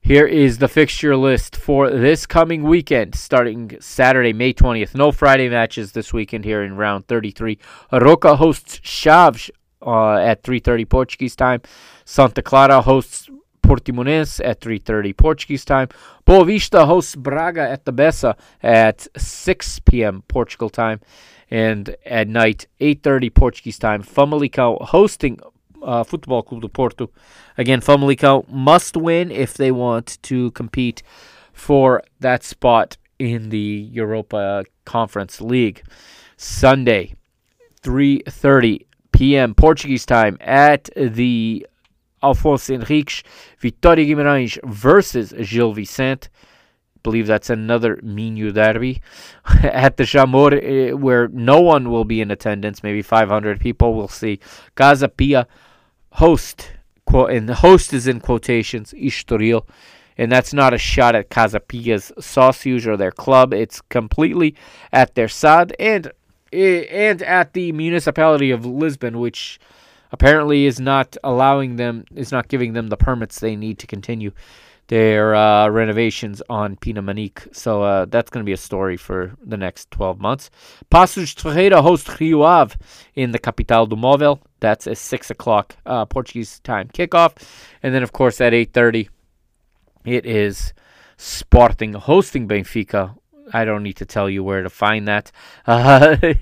Here is the fixture list for this coming weekend, starting Saturday, May 20th. No Friday matches this weekend here in round 33. Roca hosts Chaves uh, at 3.30 Portuguese time. Santa Clara hosts Portimonense at 3.30 Portuguese time. Boa Vista hosts Braga at the Bessa at 6 p.m. Portugal time. And at night, 8.30 Portuguese time, Famalicão hosting uh, Football Club do Porto. Again, Famalicão must win if they want to compete for that spot in the Europa Conference League. Sunday, 3:30 p.m. Portuguese time at the Afonso Henriques Vitória Guimarães versus Gil Vicente. Believe that's another Minho derby [laughs] at the Jamor, eh, where no one will be in attendance. Maybe 500 people. We'll see. Casa Pia host, quote, and the host is in quotations, Estoril. And that's not a shot at Casapia's sausage or their club. It's completely at their side and eh, and at the municipality of Lisbon, which apparently is not allowing them, is not giving them the permits they need to continue their uh, renovations on Pina Manique. So uh, that's going to be a story for the next 12 months. Paços Ferreira host Rio Ave in the Capital do Móvel. That's a 6 o'clock uh, Portuguese time kickoff. And then, of course, at 8.30, it is Sporting hosting Benfica. I don't need to tell you where to find that. [laughs]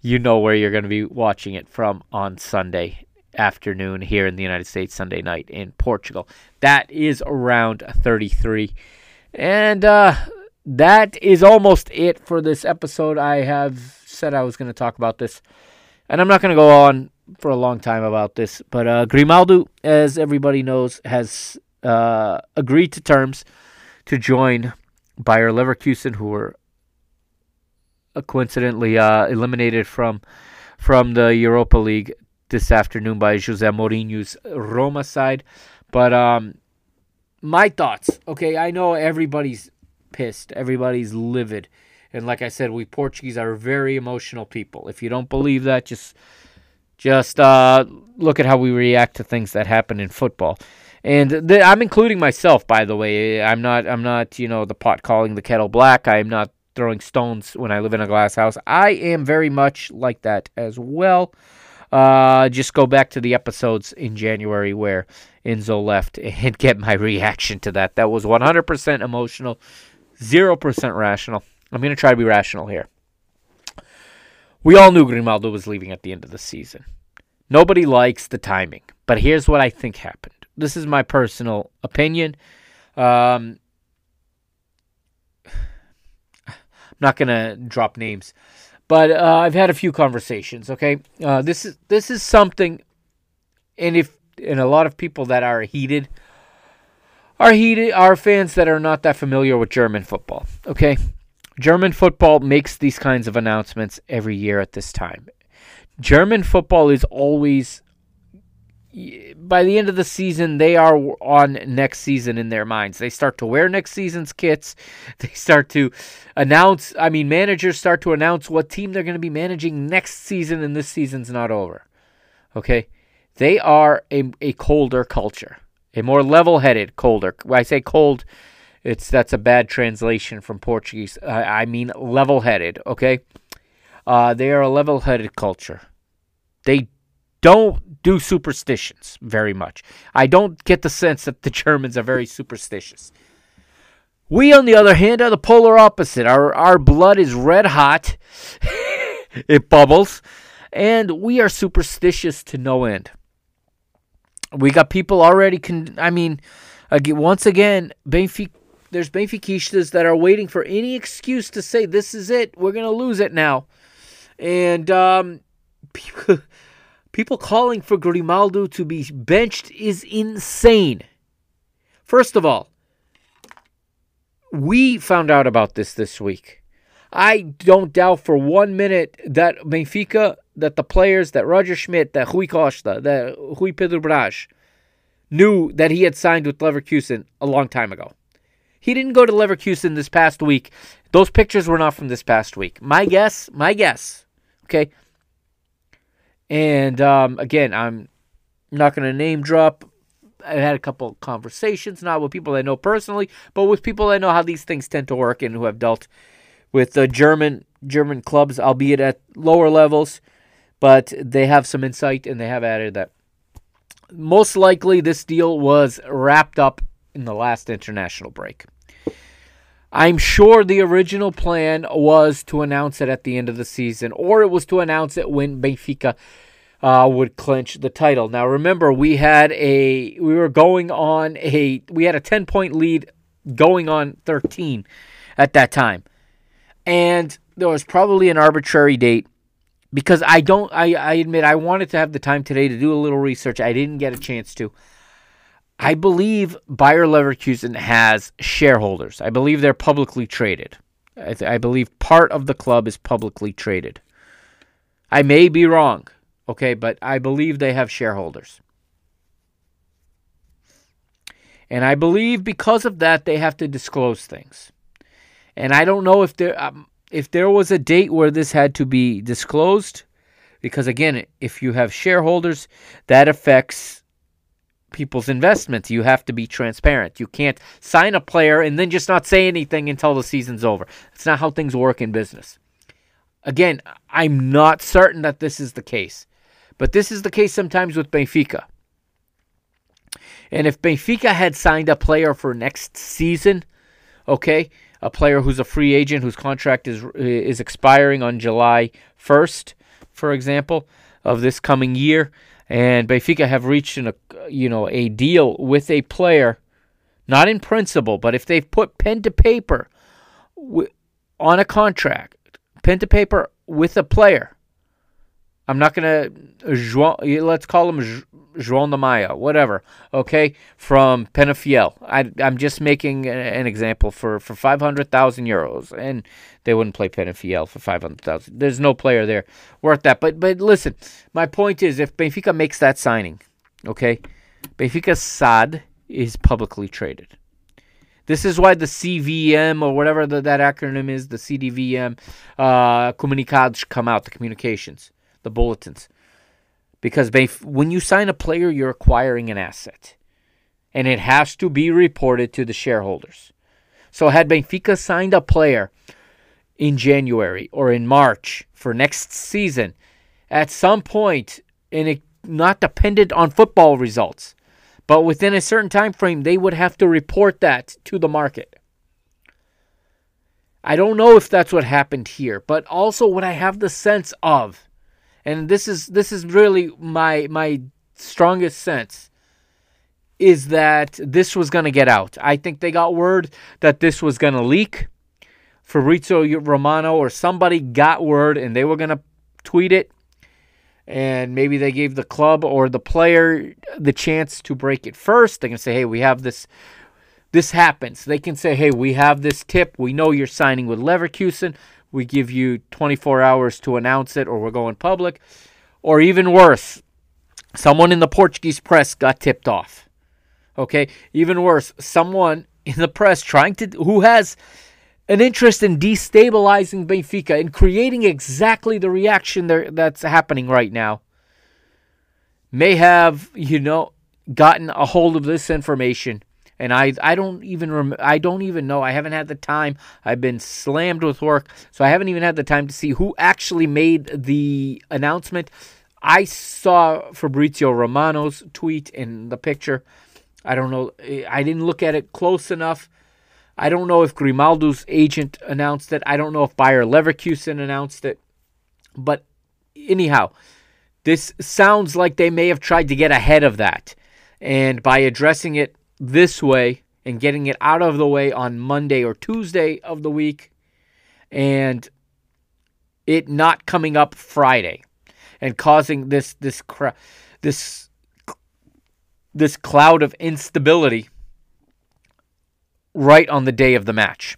you know where you're going to be watching it from on Sunday afternoon here in the United States, Sunday night in Portugal. That is around 33. And uh, that is almost it for this episode. I have said I was going to talk about this, and I'm not going to go on for a long time about this. But uh, Grimaldo, as everybody knows, has uh, agreed to terms to join Bayer Leverkusen, who were coincidentally uh, eliminated from from the Europa League this afternoon by Jose Mourinho's Roma side. But um, my thoughts. Okay, I know everybody's pissed, everybody's livid, and like I said, we Portuguese are very emotional people. If you don't believe that, just just uh, look at how we react to things that happen in football. And th- I'm including myself, by the way. I'm not. I'm not. You know, the pot calling the kettle black. I'm not throwing stones when I live in a glass house. I am very much like that as well. Uh, just go back to the episodes in January where Enzo left and [laughs] get my reaction to that. That was 100% emotional, 0% rational. I'm going to try to be rational here. We all knew Grimaldo was leaving at the end of the season. Nobody likes the timing, but here's what I think happened. This is my personal opinion. Um, [sighs] I'm not gonna drop names, but uh, I've had a few conversations. Okay, uh, this is this is something, and if and a lot of people that are heated are heated are fans that are not that familiar with German football. Okay, German football makes these kinds of announcements every year at this time. German football is always by the end of the season they are on next season in their minds. They start to wear next season's kits. [laughs] They start to announce, I mean managers start to announce what team they're going to be managing next season and this season's not over. Okay? They are a, a colder culture. A more level-headed, colder. When I say cold, it's that's a bad translation from Portuguese. I mean level-headed, okay? Uh, they are a level-headed culture. They don't do superstitions very much. I don't get the sense that the [laughs] Germans are very superstitious. We, on the other hand, are the polar opposite. Our our blood is red hot. [laughs] it bubbles, and we are superstitious to no end. We got people already. Con- I mean, again, once again, Benfica. There's Benfiquistas that are waiting for any excuse to say this is it. We're gonna lose it now, and um, [laughs] people people calling for Grimaldo to be benched is insane. First of all, we found out about this this week. I don't doubt for one minute that Benfica, that the players, that Roger Schmidt, that Rui Costa, that Rui Pedro Braz knew that he had signed with Leverkusen a long time ago. He didn't go to Leverkusen this past week. Those pictures were not from this past week. My guess, my guess, okay, and um, again, I'm not going to name drop. I've had a couple conversations, not with people I know personally, but with people I know how these things tend to work and who have dealt with the German German clubs, albeit at lower levels, but they have some insight and they have added that most likely this deal was wrapped up in the last international break. I'm sure the original plan was to announce it at the end of the season, or it was to announce it when Benfica uh, would clinch the title. Now, remember, we had a we were going on a we had a 10 point lead going on 13 at that time, and there was probably an arbitrary date because I don't I, I admit I wanted to have the time today to do a little research. I didn't get a chance to. I believe Bayer Leverkusen has shareholders. I believe they're publicly traded. I, th- I, believe part of the club is publicly traded. I may be wrong, okay, but I believe they have shareholders. And I believe because of that, they have to disclose things. And I don't know if there um, if there was a date where this had to be disclosed, because again, if you have shareholders, that affects people's investments. You have to be transparent. You can't sign a player and then just not say anything until the season's over. That's not how things work in business. Again, I'm not certain that this is the case, but this is the case sometimes with Benfica. And if Benfica had signed a player for next season, okay, a player who's a free agent whose contract is is expiring on July 1st, for example, of this coming year, and Benfica have reached an, uh, you know a deal with a player, not in principle, but if they've put pen to paper on a contract, pen to paper with a player. I'm not gonna let's call him João de Maia, whatever. Okay, from Penafiel. I, I'm just making an example for for 500,000 euros, and they wouldn't play Penafiel for 500,000. There's no player there worth that. But but listen, my point is, if Benfica makes that signing, okay, Benfica SAD is publicly traded. This is why the CVM or whatever the, that acronym is, the CDVM, uh, comunicados come out, the communications, the bulletins. Because when you sign a player, you're acquiring an asset. And it has to be reported to the shareholders. So had Benfica signed a player in January or in March for next season at some point and it not dependent on football results but within a certain time frame they would have to report that to the market I don't know if that's what happened here but also what I have the sense of and this is this is really my my strongest sense is that this was going to get out. I think they got word that this was going to leak. Fabrizio Romano or somebody got word and they were going to tweet it. And maybe they gave the club or the player the chance to break it first. They can say, hey, we have this. This happens. They can say, hey, we have this tip. We know you're signing with Leverkusen. We give you 24 hours to announce it or we're going public. Or even worse, someone in the Portuguese press got tipped off. Okay, even worse, someone in the press trying to who has an interest in destabilizing Benfica and creating exactly the reaction there that's happening right now may have, you know, gotten a hold of this information and I I don't even rem- I don't even know. I haven't had the time. I've been slammed with work, so I haven't even had the time to see who actually made the announcement. I saw Fabrizio Romano's tweet in the picture. I don't know. I didn't look at it close enough. I don't know if Grimaldo's agent announced it. I don't know if Bayer Leverkusen announced it. But anyhow, this sounds like they may have tried to get ahead of that. And by addressing it this way and getting it out of the way on Monday or Tuesday of the week and it not coming up Friday and causing this this cra- this this cloud of instability right on the day of the match.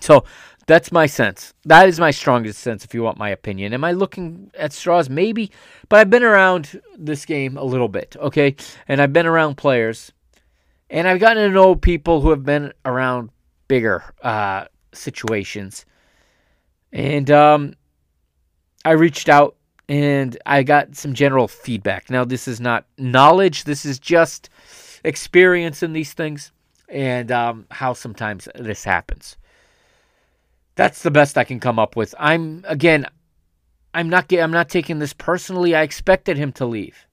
So that's my sense. That is my strongest sense, if you want my opinion. Am I looking at straws? Maybe, but I've been around this game a little bit, okay? And I've been around players, and I've gotten to know people who have been around bigger uh, situations. And um, I reached out and I got some general feedback. Now, this is not knowledge, this is just experience in these things and um, how sometimes this happens. That's the best I can come up with. I'm again, I'm not I'm not taking this personally. I expected him to leave.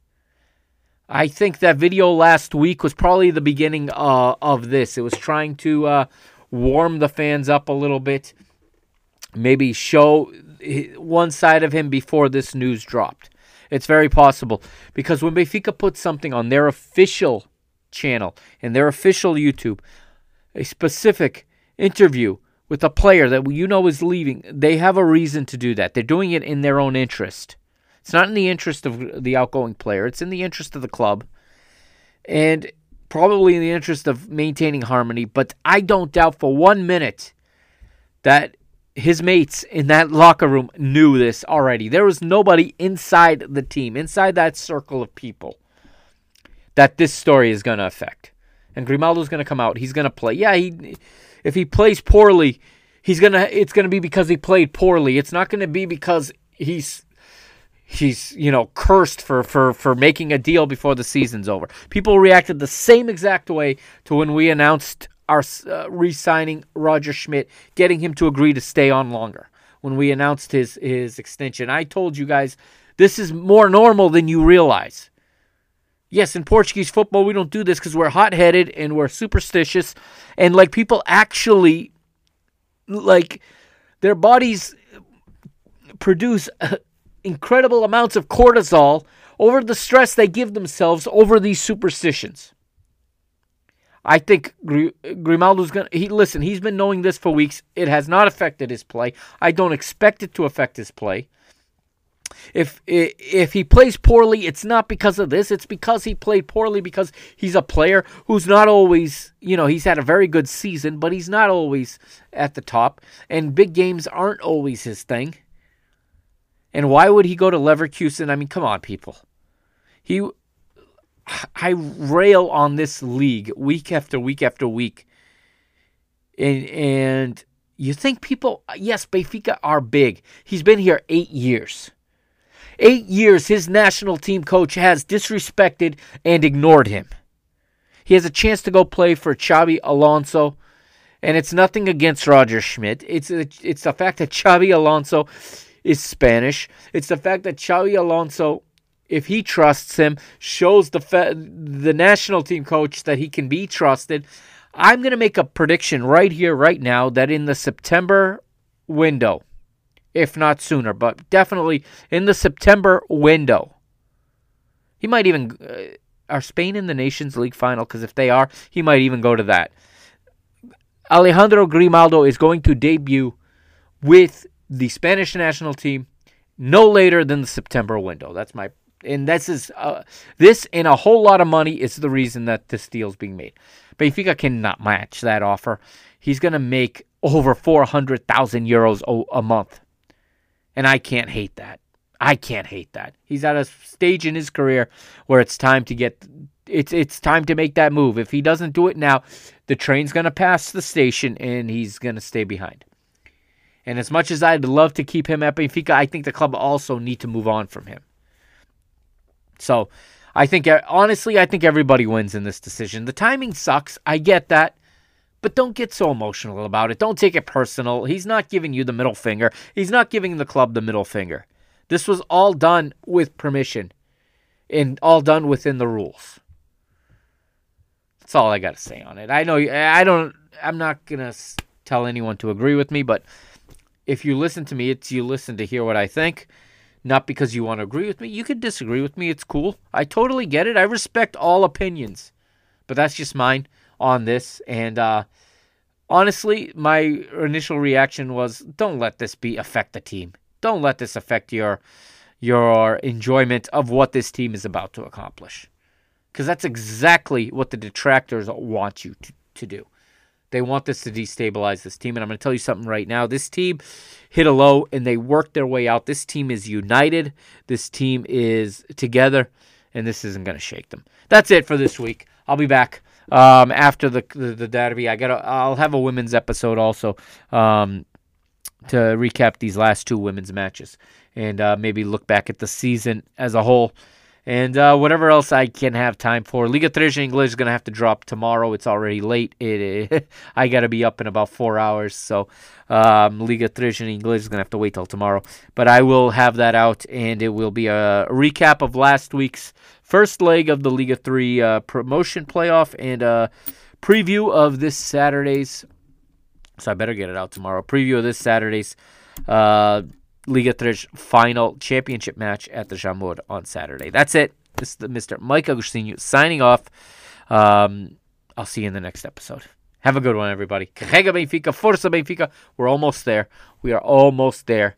I think that video last week was probably the beginning uh, of this. It was trying to uh, warm the fans up a little bit, maybe show one side of him before this news dropped. It's very possible because when Benfica puts something on their official channel and their official YouTube, a specific interview with a player that you know is leaving, they have a reason to do that. They're doing it in their own interest. It's not in the interest of the outgoing player, it's in the interest of the club. And probably in the interest of maintaining harmony, but I don't doubt for one minute that his mates in that locker room knew this already. There was nobody inside the team, inside that circle of people, that this story is going to affect. And Grimaldo's going to come out. He's going to play. Yeah, he if he plays poorly, he's going to it's going to be because he played poorly. It's not going to be because he's he's, you know, cursed for for for making a deal before the season's over. People reacted the same exact way to when we announced our uh, re-signing Roger Schmidt, getting him to agree to stay on longer. When we announced his his extension, I told you guys this is more normal than you realize. Yes, in Portuguese football, we don't do this because we're hot headed and we're superstitious. And like people actually, like, their bodies produce incredible amounts of cortisol over the stress they give themselves over these superstitions. I think Grimaldo's going to. He, listen, he's been knowing this for weeks. It has not affected his play. I don't expect it to affect his play. If if he plays poorly, it's not because of this. It's because he played poorly because he's a player who's not always, you know, he's had a very good season, but he's not always at the top. And big games aren't always his thing. And why would he go to Leverkusen? I mean, come on, people. He I rail on this league week after week after week. And and you think people yes, Benfica are big. He's been here 8 years. 8 years his national team coach has disrespected and ignored him. He has a chance to go play for Xabi Alonso And it's nothing against Roger Schmidt. It's it's the fact that Xabi Alonso is Spanish. It's the fact that Xabi Alonso, if he trusts him, shows the fe- the national team coach that he can be trusted. I'm going to make a prediction right here, right now, that in the September window, if not sooner, but definitely in the September window, he might even. Uh, are Spain in the Nations League final? Because if they are, he might even go to that. Alejandro Grimaldo is going to debut with the Spanish national team no later than the September window. That's my and this is uh, this and a whole lot of money is the reason that this deal is being made. Benfica cannot match that offer. He's going to make over 400,000 euros a month. And I can't hate that. I can't hate that. He's at a stage in his career where it's time to get it's it's time to make that move. If he doesn't do it now, the train's going to pass the station and he's going to stay behind. And as much as I'd love to keep him at Benfica, I think the club also need to move on from him. So, I think honestly, I think everybody wins in this decision. The timing sucks. I get that. But don't get so emotional about it. Don't take it personal. He's not giving you the middle finger. He's not giving the club the middle finger. This was all done with permission and all done within the rules. That's all I got to say on it. I know I don't I'm not going to tell anyone to agree with me, but if you listen to me, it's you listen to hear what I think, not because you want to agree with me. You can disagree with me. It's cool. I totally get it. I respect all opinions. But that's just mine on this and uh honestly, my initial reaction was don't let this be affect the team. Don't let this affect your your enjoyment of what this team is about to accomplish. Because that's exactly what the detractors want you to, to do. They want this to destabilize this team. And I'm going to tell you something right now. This team hit a low and they worked their way out. This team is united. This team is together. And this isn't going to shake them. That's it for this week. I'll be back um, after the, the, the derby. I got. I'll have a women's episode also. Um, to recap these last two women's matches and uh, maybe look back at the season as a whole and uh, whatever else I can have time for. Liga 3 English is going to have to drop tomorrow. It's already late. It, [laughs] I got to be up in about four hours. So um, Liga 3 English is going to have to wait till tomorrow. But I will have that out, and it will be a recap of last week's first leg of the Liga 3 uh, promotion playoff and a preview of this Saturday's so I better get it out tomorrow. Preview of this Saturday's uh, Liga 3 final championship match at the Jamor on Saturday. That's it. This is Mr. Mike Agostinho signing off. Um, I'll see you in the next episode. Have a good one, everybody. Carrega Benfica, Força Benfica. We're almost there. We are almost there.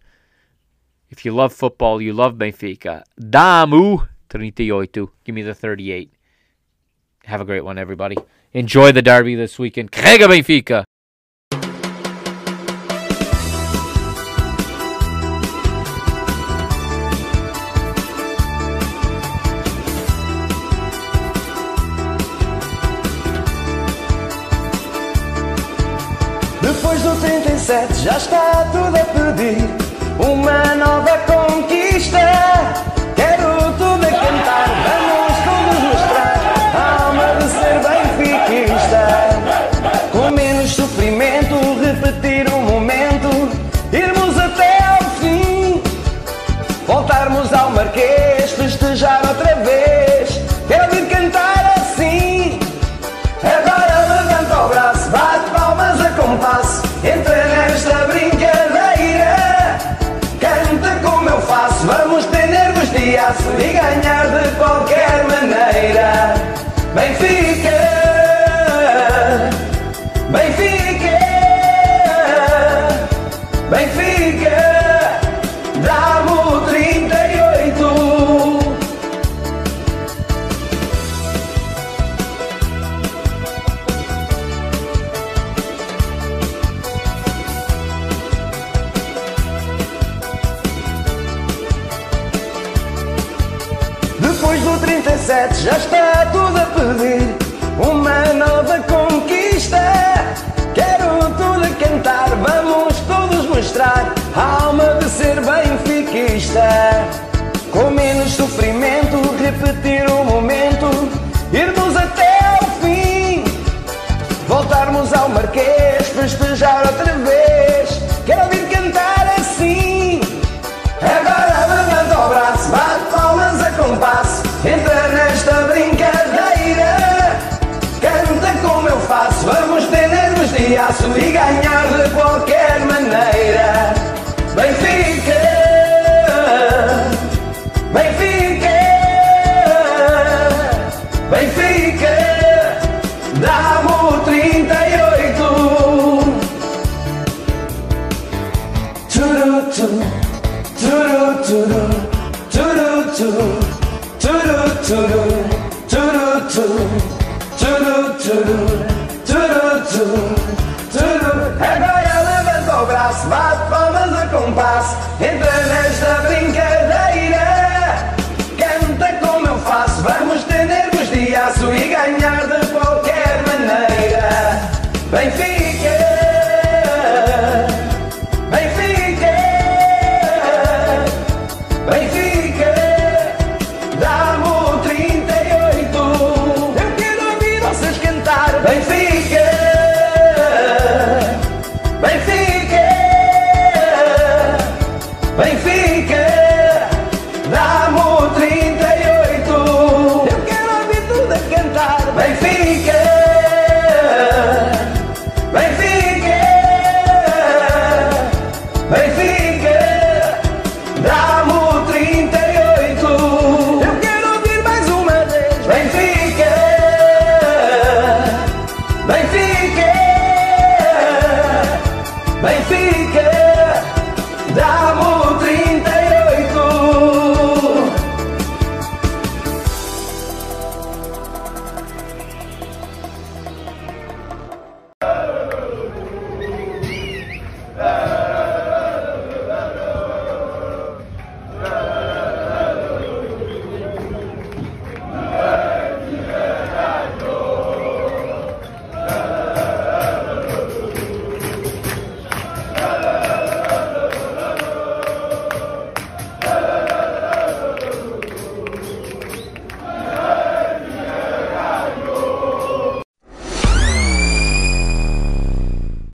If you love football, you love Benfica. Damu 38. Give me the 38. Have a great one, everybody. Enjoy the derby this weekend. Carrega Benfica. 37 já está tudo a pedir uma nova conquista. Nervos de aço e ganhar já está tudo a pedir uma nova conquista. Quero tudo a cantar, vamos todos mostrar a alma de ser benfiquista. Com menos sofrimento, repetir o momento, irmos até ao fim. Voltarmos ao Marquês, aço e ganhar de qualquer maneira.